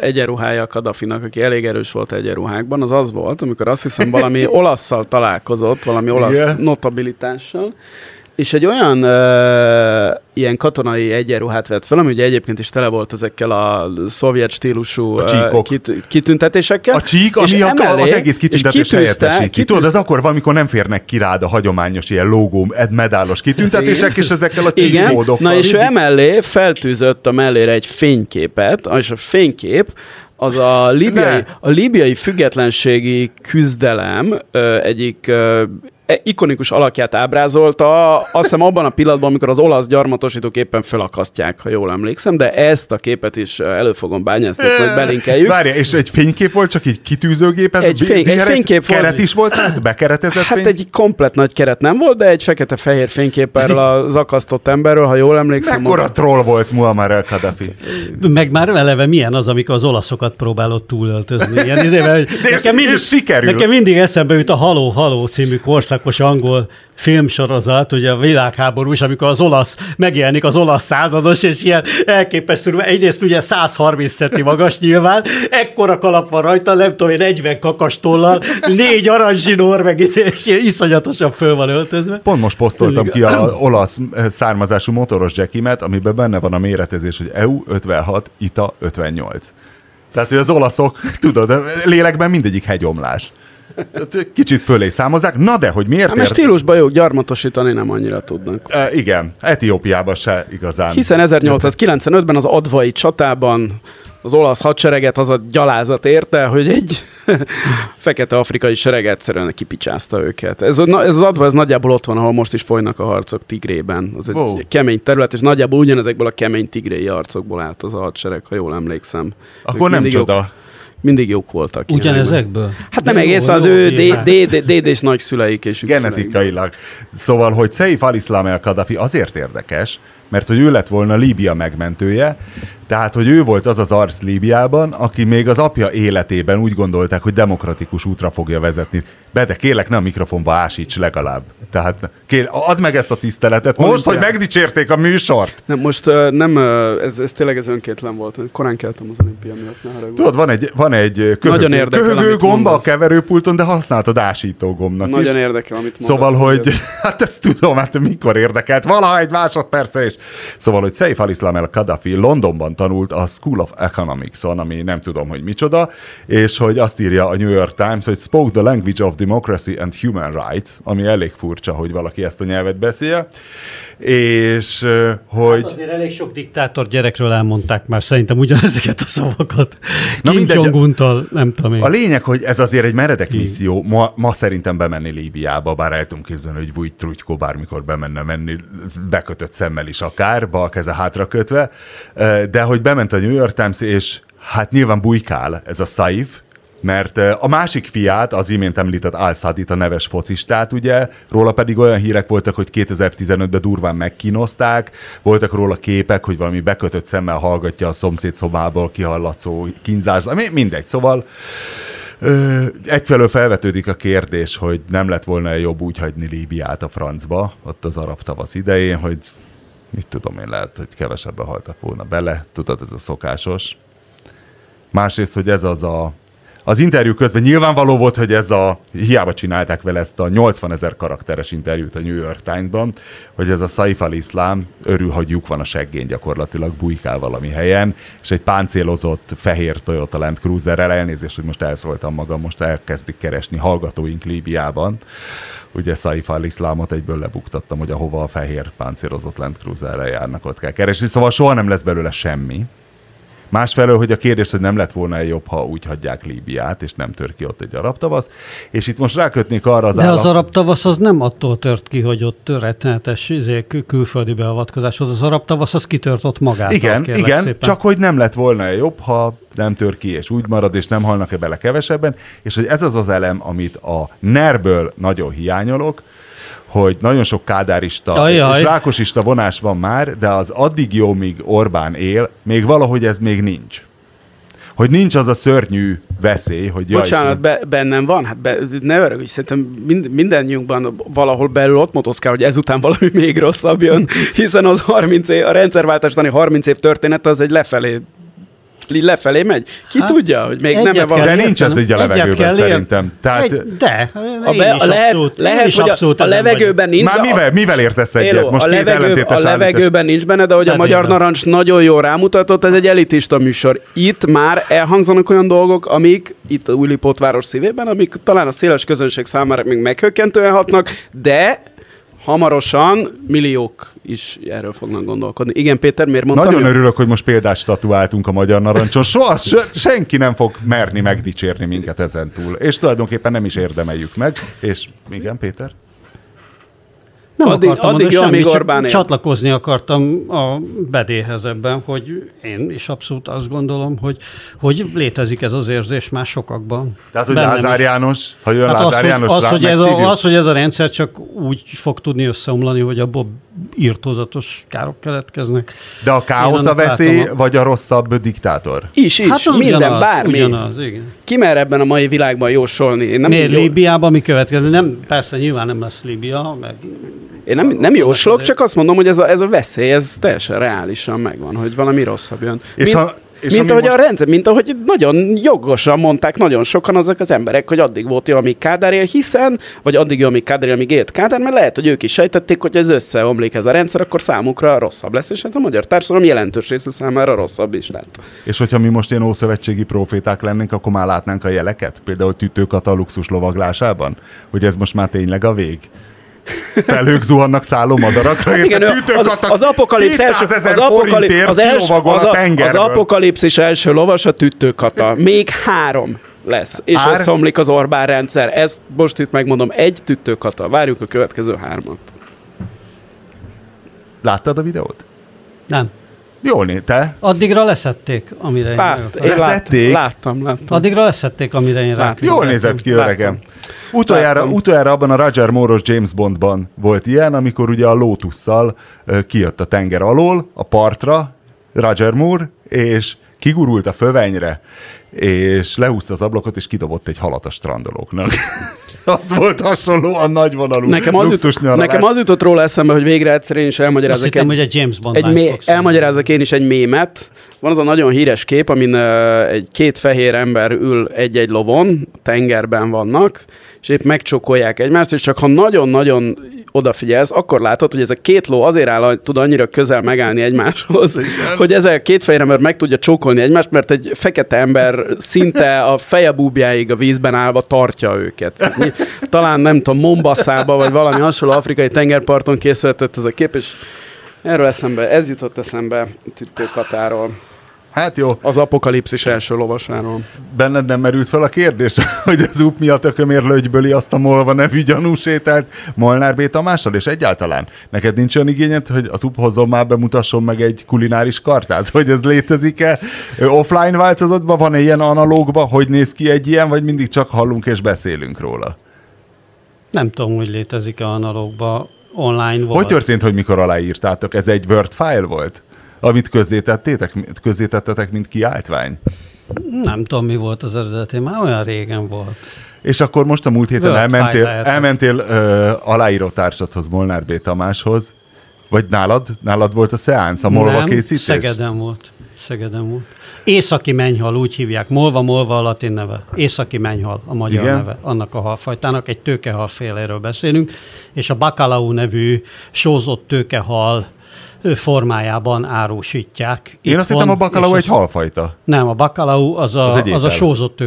egyenruhája Kadafinak, aki elég erős volt egyenruhákban, az az volt, amikor azt hiszem valami olaszszal találkozott, valami olasz yeah. notabilitással, és egy olyan uh, ilyen katonai egyenruhát vett fel, ami ugye egyébként is tele volt ezekkel a szovjet stílusú a kit, kitüntetésekkel. A csík, ami a, emellé, az egész kitüntetés helyettesíti. Kitűzte, Tudod, az akkor valamikor nem férnek ki rád a hagyományos ilyen logó, medálos kitüntetések, és ezekkel a csík módokkal. Na és ő emellé feltűzött a mellére egy fényképet, és a fénykép az a libiai, a libiai függetlenségi küzdelem ö, egyik ö, E, ikonikus alakját ábrázolta, azt hiszem abban a pillanatban, amikor az olasz gyarmatosítók éppen felakasztják, ha jól emlékszem, de ezt a képet is e, elő fogom bányászni, hogy belinkeljük. Várja, és egy fénykép volt, csak egy kitűzőgép, ez egy, fény, egy fénykép keret volt. is volt, hát bekeretezett Hát fény? egy komplet nagy keret nem volt, de egy fekete-fehér fénykép erről az akasztott emberről, ha jól emlékszem. Mekkora a troll volt Muammar el Kadhafi? Meg már eleve milyen az, amikor az olaszokat próbálott túlöltözni. Ilyen, izével, nekem, mindig, sikerül. nekem mindig eszembe jut a Haló Haló című korszak korszakos angol filmsorozat, ugye a világháborús, amikor az olasz, megjelenik az olasz százados, és ilyen elképesztő, egyrészt ugye 130 centi magas nyilván, ekkora kalap van rajta, nem tudom, 40 kakastollal, négy aranyzsinór, meg és iszonyatosan föl van öltözve. Pont most posztoltam ki a olasz származású motoros jackimet, amiben benne van a méretezés, hogy EU 56, ITA 58. Tehát, hogy az olaszok, tudod, lélekben mindegyik hegyomlás. Kicsit fölé számozzák. Na de, hogy miért? Hát, mert stílusban jók, gyarmatosítani nem annyira tudnak. E, igen, Etiópiában se igazán. Hiszen 1895-ben az advai csatában az olasz hadsereget az a gyalázat érte, hogy egy fekete afrikai sereg egyszerűen kipicsázta őket. Ez, ez az adva, ez nagyjából ott van, ahol most is folynak a harcok Tigrében. Az egy wow. kemény terület, és nagyjából ugyanezekből a kemény tigréi harcokból állt az a hadsereg, ha jól emlékszem. Akkor nem csoda. Jók mindig jók voltak. Ugyanezekből? Hát nem egész, az ő déd és nagyszüleik és Genetikailag. Szóval, hogy Seif al-Islam el-Kadhafi azért érdekes, mert hogy ő lett volna Líbia megmentője, tehát, hogy ő volt az az arc Líbiában, aki még az apja életében úgy gondolták, hogy demokratikus útra fogja vezetni. Be, de kérlek, ne a mikrofonba ásíts legalább. Tehát kér, add meg ezt a tiszteletet. Most, Most hogy megdicsérték a műsort. Nem, most nem, ez, ez tényleg ez önkétlen volt. Korán keltem az olimpia miatt. Ne Tudod, van egy, van egy köhögő, Nagyon érdekel, köhögő gomba mondasz. a keverőpulton, de használtad ásító gombnak Nagyon is. érdekel, amit mondasz. Szóval, hogy, hát ezt tudom, hát mikor érdekelt, valaha egy másodperce is. Szóval, hogy Seif al-Islam el-Kadhafi Londonban tanult a School of Economics-on, ami nem tudom, hogy micsoda, és hogy azt írja a New York Times, hogy spoke the language of democracy and human rights, ami elég furcsa, hogy valaki ezt a nyelvet beszélje, és hogy... Hát azért elég sok diktátor gyerekről elmondták már szerintem ugyanezeket a szavakat. Na Kim mindegy, nem tudom én. A lényeg, hogy ez azért egy meredek Ki. misszió. Ma, ma szerintem bemenni Líbiába, bár el tudom kézben, hogy Vujt Trutykó bármikor bemenne menni, bekötött szemmel is akár, bal keze hátra kötve, de hogy bement a New York Times, és hát nyilván bujkál ez a Saif, mert a másik fiát, az imént említett al a neves focistát, ugye, róla pedig olyan hírek voltak, hogy 2015-ben durván megkínozták, voltak róla képek, hogy valami bekötött szemmel hallgatja a szomszéd szobából kihallatszó kínzás, mindegy, szóval Ö, egyfelől felvetődik a kérdés, hogy nem lett volna jobb úgy hagyni Líbiát a francba, ott az arab tavasz idején, hogy mit tudom én, lehet, hogy kevesebben haltak volna bele, tudod, ez a szokásos. Másrészt, hogy ez az a az interjú közben nyilvánvaló volt, hogy ez a, hiába csinálták vele ezt a 80 ezer karakteres interjút a New York Times-ban, hogy ez a Saif al-Islam örül, hogy lyuk van a seggén gyakorlatilag, bujkál valami helyen, és egy páncélozott fehér Toyota Land Cruiserrel, elnézést, hogy most elszóltam magam, most elkezdik keresni hallgatóink Líbiában, ugye Saif al-Islamot egyből lebuktattam, hogy ahova a fehér páncélozott Land Cruiserrel járnak, ott kell keresni, szóval soha nem lesz belőle semmi. Másfelől, hogy a kérdés, hogy nem lett volna jobb, ha úgy hagyják Líbiát, és nem tör ki ott egy arab tavasz. És itt most rákötnék arra az De állam... az arab tavasz az nem attól tört ki, hogy ott rettenetes izé, külföldi beavatkozás az. Az arab tavasz az kitört ott magát. Igen, igen, szépen. csak hogy nem lett volna jobb, ha nem tör ki, és úgy marad, és nem halnak-e bele kevesebben, és hogy ez az az elem, amit a NER-ből nagyon hiányolok, hogy nagyon sok kádárista Ajaj. és rákosista vonás van már, de az addig jó, míg Orbán él, még valahogy ez még nincs. Hogy nincs az a szörnyű veszély, hogy... Bocsánat, be, bennem van, hát be, ne örökülj, szerintem mind, mindennyiunkban valahol belül ott motoszkál, hogy ezután valami még rosszabb jön, hiszen az 30 év, a rendszerváltás 30 év történet az egy lefelé lefelé megy. Ki hát, tudja, hogy még nem van. De nincs ez így a levegőben szerintem. Tehát, egy, de, a be, a lehet, abszolút, lehet hogy a, a levegőben nincs. Már mivel, mivel értesz egyet? Most a, levegő, a levegőben nincs benne, de hogy a Magyar Narancs nagyon jól rámutatott, ez egy elitista műsor. Itt már elhangzanak olyan dolgok, amik itt a Újlipótváros szívében, amik talán a széles közönség számára még meghökkentően hatnak, de hamarosan milliók is erről fognak gondolkodni. Igen, Péter, miért mondtam? Nagyon örülök, hogy most példát statuáltunk a Magyar Narancson. Soha senki nem fog merni megdicsérni minket ezen túl. És tulajdonképpen nem is érdemeljük meg. És igen, Péter? Nem addig, akartam addig mondani, semmit, Orbán csatlakozni akartam a bedéhez ebben, hogy én is abszolút azt gondolom, hogy, hogy létezik ez az érzés már sokakban. Tehát, hogy Lázár János, ha jön hát Lázár az, János az, rá, hogy ez a, az, hogy ez a rendszer csak úgy fog tudni összeomlani, hogy abból írtózatos károk keletkeznek. De a káosz a veszély, a... vagy a rosszabb diktátor? Is, is. Hát az minden, ugyanaz, bármi. Ugyanaz, igen. Ki mer ebben a mai világban jósolni? Én nem Miért jó... Líbiában mi következik? Nem, persze nyilván nem lesz Líbia, meg én nem, nem jóslok, csak azt mondom, hogy ez a, ez a veszély, ez teljesen reálisan megvan, hogy valami rosszabb jön. És mint, ha, és mint ahogy most... a rendszer, mint ahogy nagyon jogosan mondták nagyon sokan azok az emberek, hogy addig volt jó, amíg Kádár él, hiszen, vagy addig jó, amíg Kádár él, amíg élt Kádár, mert lehet, hogy ők is sejtették, hogy ez összeomlik ez a rendszer, akkor számukra rosszabb lesz, és hát a magyar társadalom jelentős része számára rosszabb is lett. És hogyha mi most ilyen ószövetségi proféták lennénk, akkor már látnánk a jeleket, például tütőkat a luxus lovaglásában, hogy ez most már tényleg a vég. Felhők zuhannak szálló madarakra, hát igen, az, az apokalipsz első, az, apokalipsz, az, els, az, a, az apokalipszis első lovas a tüttőkata. Még három lesz, és Ár... összeomlik az Orbán rendszer. Ezt most itt megmondom, egy tüttőkata. Várjuk a következő hármat. Láttad a videót? Nem. Jól né, te? Addigra leszették, amire Lát, én, én leszették? Láttam, láttam. Addigra leszették, amire én rá. Jól nézett ki, öregem. Utoljára, utoljára abban a Roger Moore-os James Bondban volt ilyen, amikor ugye a Lotusszal kijött a tenger alól, a partra, Roger Moore, és kigurult a fövenyre, és lehúzta az ablakot, és kidobott egy halat a strandolóknak. az volt hasonlóan nagyvonalú nekem az, jut, nekem az jutott róla eszembe, hogy végre egyszer én is elmagyarázok. Azt hittem, egy, hogy egy James Bond egy mé, Elmagyarázok én is egy mémet. Van az a nagyon híres kép, amin uh, egy két fehér ember ül egy-egy lovon, tengerben vannak, és épp megcsokolják egymást, és csak ha nagyon-nagyon odafigyelsz, akkor látod, hogy ez a két ló azért áll, tud annyira közel megállni egymáshoz, Igen. hogy ez a két fehér ember meg tudja csókolni egymást, mert egy fekete ember szinte a feje búbjáig a vízben állva tartja őket. Talán nem tudom, Mombaszába, vagy valami hasonló afrikai tengerparton készültett ez a kép, és erről eszembe, ez jutott eszembe Tüttőkatáról. Hát jó. Az apokalipszis első lovasáról. Benned nem merült fel a kérdés, hogy az UP miatt a kömérlőgyböli azt a Molva nevű gyanúsételt Molnár B. Tamással, és egyáltalán neked nincs olyan igényed, hogy az UP hozzon már bemutasson meg egy kulináris kartát, hogy ez létezik-e? Offline változatban van-e ilyen analógban, hogy néz ki egy ilyen, vagy mindig csak hallunk és beszélünk róla? Nem tudom, hogy létezik-e analógba, online volt. Hogy történt, hogy mikor aláírtátok? Ez egy Word file volt? Amit közzétettétek, közzétettetek, mint kiáltvány? Nem tudom, mi volt az eredeti, már olyan régen volt. És akkor most a múlt héten Word elmentél, elmentél ö, aláíró társadhoz, Molnár B. Tamáshoz, vagy nálad, nálad volt a szeánsz, a molva Nem, készítés? Szegeden volt. Szegeden volt. Északi mennyhal, úgy hívják. Molva, molva a latin neve. Északi mennyhal a magyar Igen? neve. Annak a halfajtának egy tőkehalféléről beszélünk, és a bakalau nevű sózott tőkehal formájában árusítják. Én Itt azt hittem, a bakalau egy halfajta. Nem, a bakalau az a, Az az, a sózott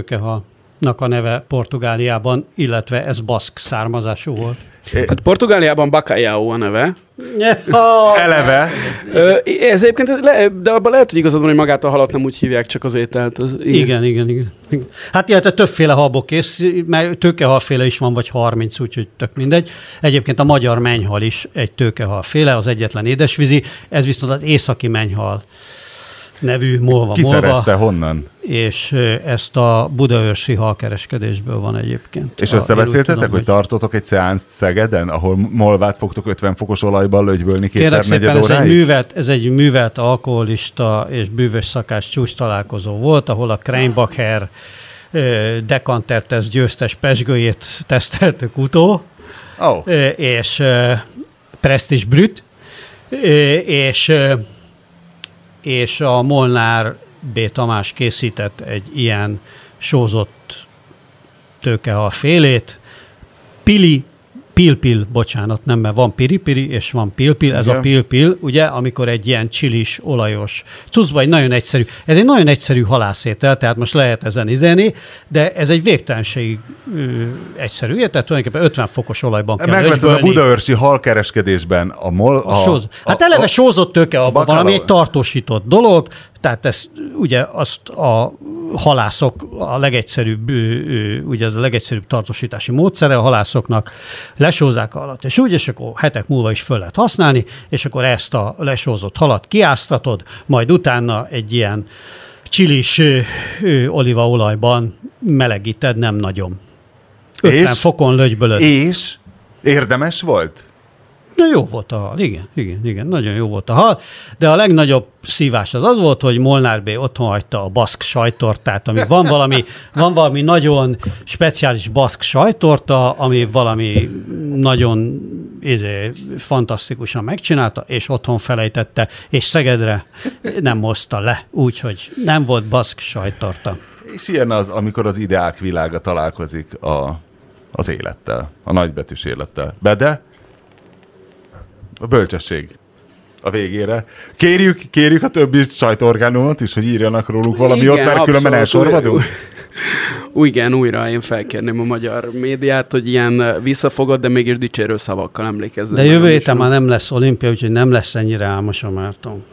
tőkehalnak a neve Portugáliában, illetve ez baszk származású volt. Hát Portugáliában bacalhau a neve. Eleve, Ö, ez egyébként, le, de abban lehet, hogy igazad van, hogy magát a halat nem úgy hívják, csak az ételt. Az, Igen, igen, igen. igen. Hát illetve többféle halból kész, mert tőkehalféle is van, vagy 30, úgyhogy tök mindegy. Egyébként a magyar mennyhal is egy tőkehalféle, az egyetlen édesvízi, ez viszont az északi mennyhal nevű molva kiszerezte molva, honnan? és ezt a budaörsi halkereskedésből van egyébként. És összebeszéltetek, úgy hogy tudom, tartotok egy szeánszt Szegeden, ahol molvát fogtok 50 fokos olajban lögybölni kétszer szépen, ez egy, művelt, ez egy művelt alkoholista és bűvös szakás csúcs találkozó volt, ahol a Kreinbacher ö, dekantertesz győztes pesgőjét teszteltük utó, Oh. és Prestige Brüt, és, és a Molnár B. Tamás készített egy ilyen sózott tőkehal félét, Pili, pilpil, bocsánat, nem, mert van piripiri, és van pilpil, ez Igen. a pilpil, ugye, amikor egy ilyen csilis, olajos cuccba, egy nagyon egyszerű, ez egy nagyon egyszerű halászétel, tehát most lehet ezen izelni, de ez egy végtelenség egyszerű, tehát tulajdonképpen 50 fokos olajban kell Megveszed a budaörsi halkereskedésben a mol... A sóz. Hát eleve a, sózott tőke abban valami egy tartósított dolog, tehát ez ugye azt a halászok a legegyszerűbb, ugye ez a legegyszerűbb tartósítási módszere a halászoknak, lesózzák a halat, és úgy, és akkor hetek múlva is föl lehet használni, és akkor ezt a lesózott halat kiáztatod, majd utána egy ilyen csilis olívaolajban melegíted, nem nagyon. 50 És? fokon lögybölöd. És érdemes volt? Na jó volt a hal, igen, igen, igen, nagyon jó volt a hal, de a legnagyobb szívás az az volt, hogy Molnár B. otthon hagyta a baszk sajtortát, ami van valami, van valami nagyon speciális baszk sajtorta, ami valami nagyon izé, fantasztikusan megcsinálta, és otthon felejtette, és Szegedre nem hozta le, úgyhogy nem volt baszk sajtorta. És ilyen az, amikor az ideák világa találkozik a, az élettel, a nagybetűs élettel. Bede, a bölcsesség a végére. Kérjük, kérjük a többi sajtóorgánumot is, hogy írjanak róluk valami Igen, ott, mert különben elsorvadunk. Új, igen, újra én felkérném a magyar médiát, hogy ilyen visszafogott, de mégis dicsérő szavakkal emlékezzenek. De jövő héten már nem lesz olimpia, úgyhogy nem lesz ennyire álmos a Márton.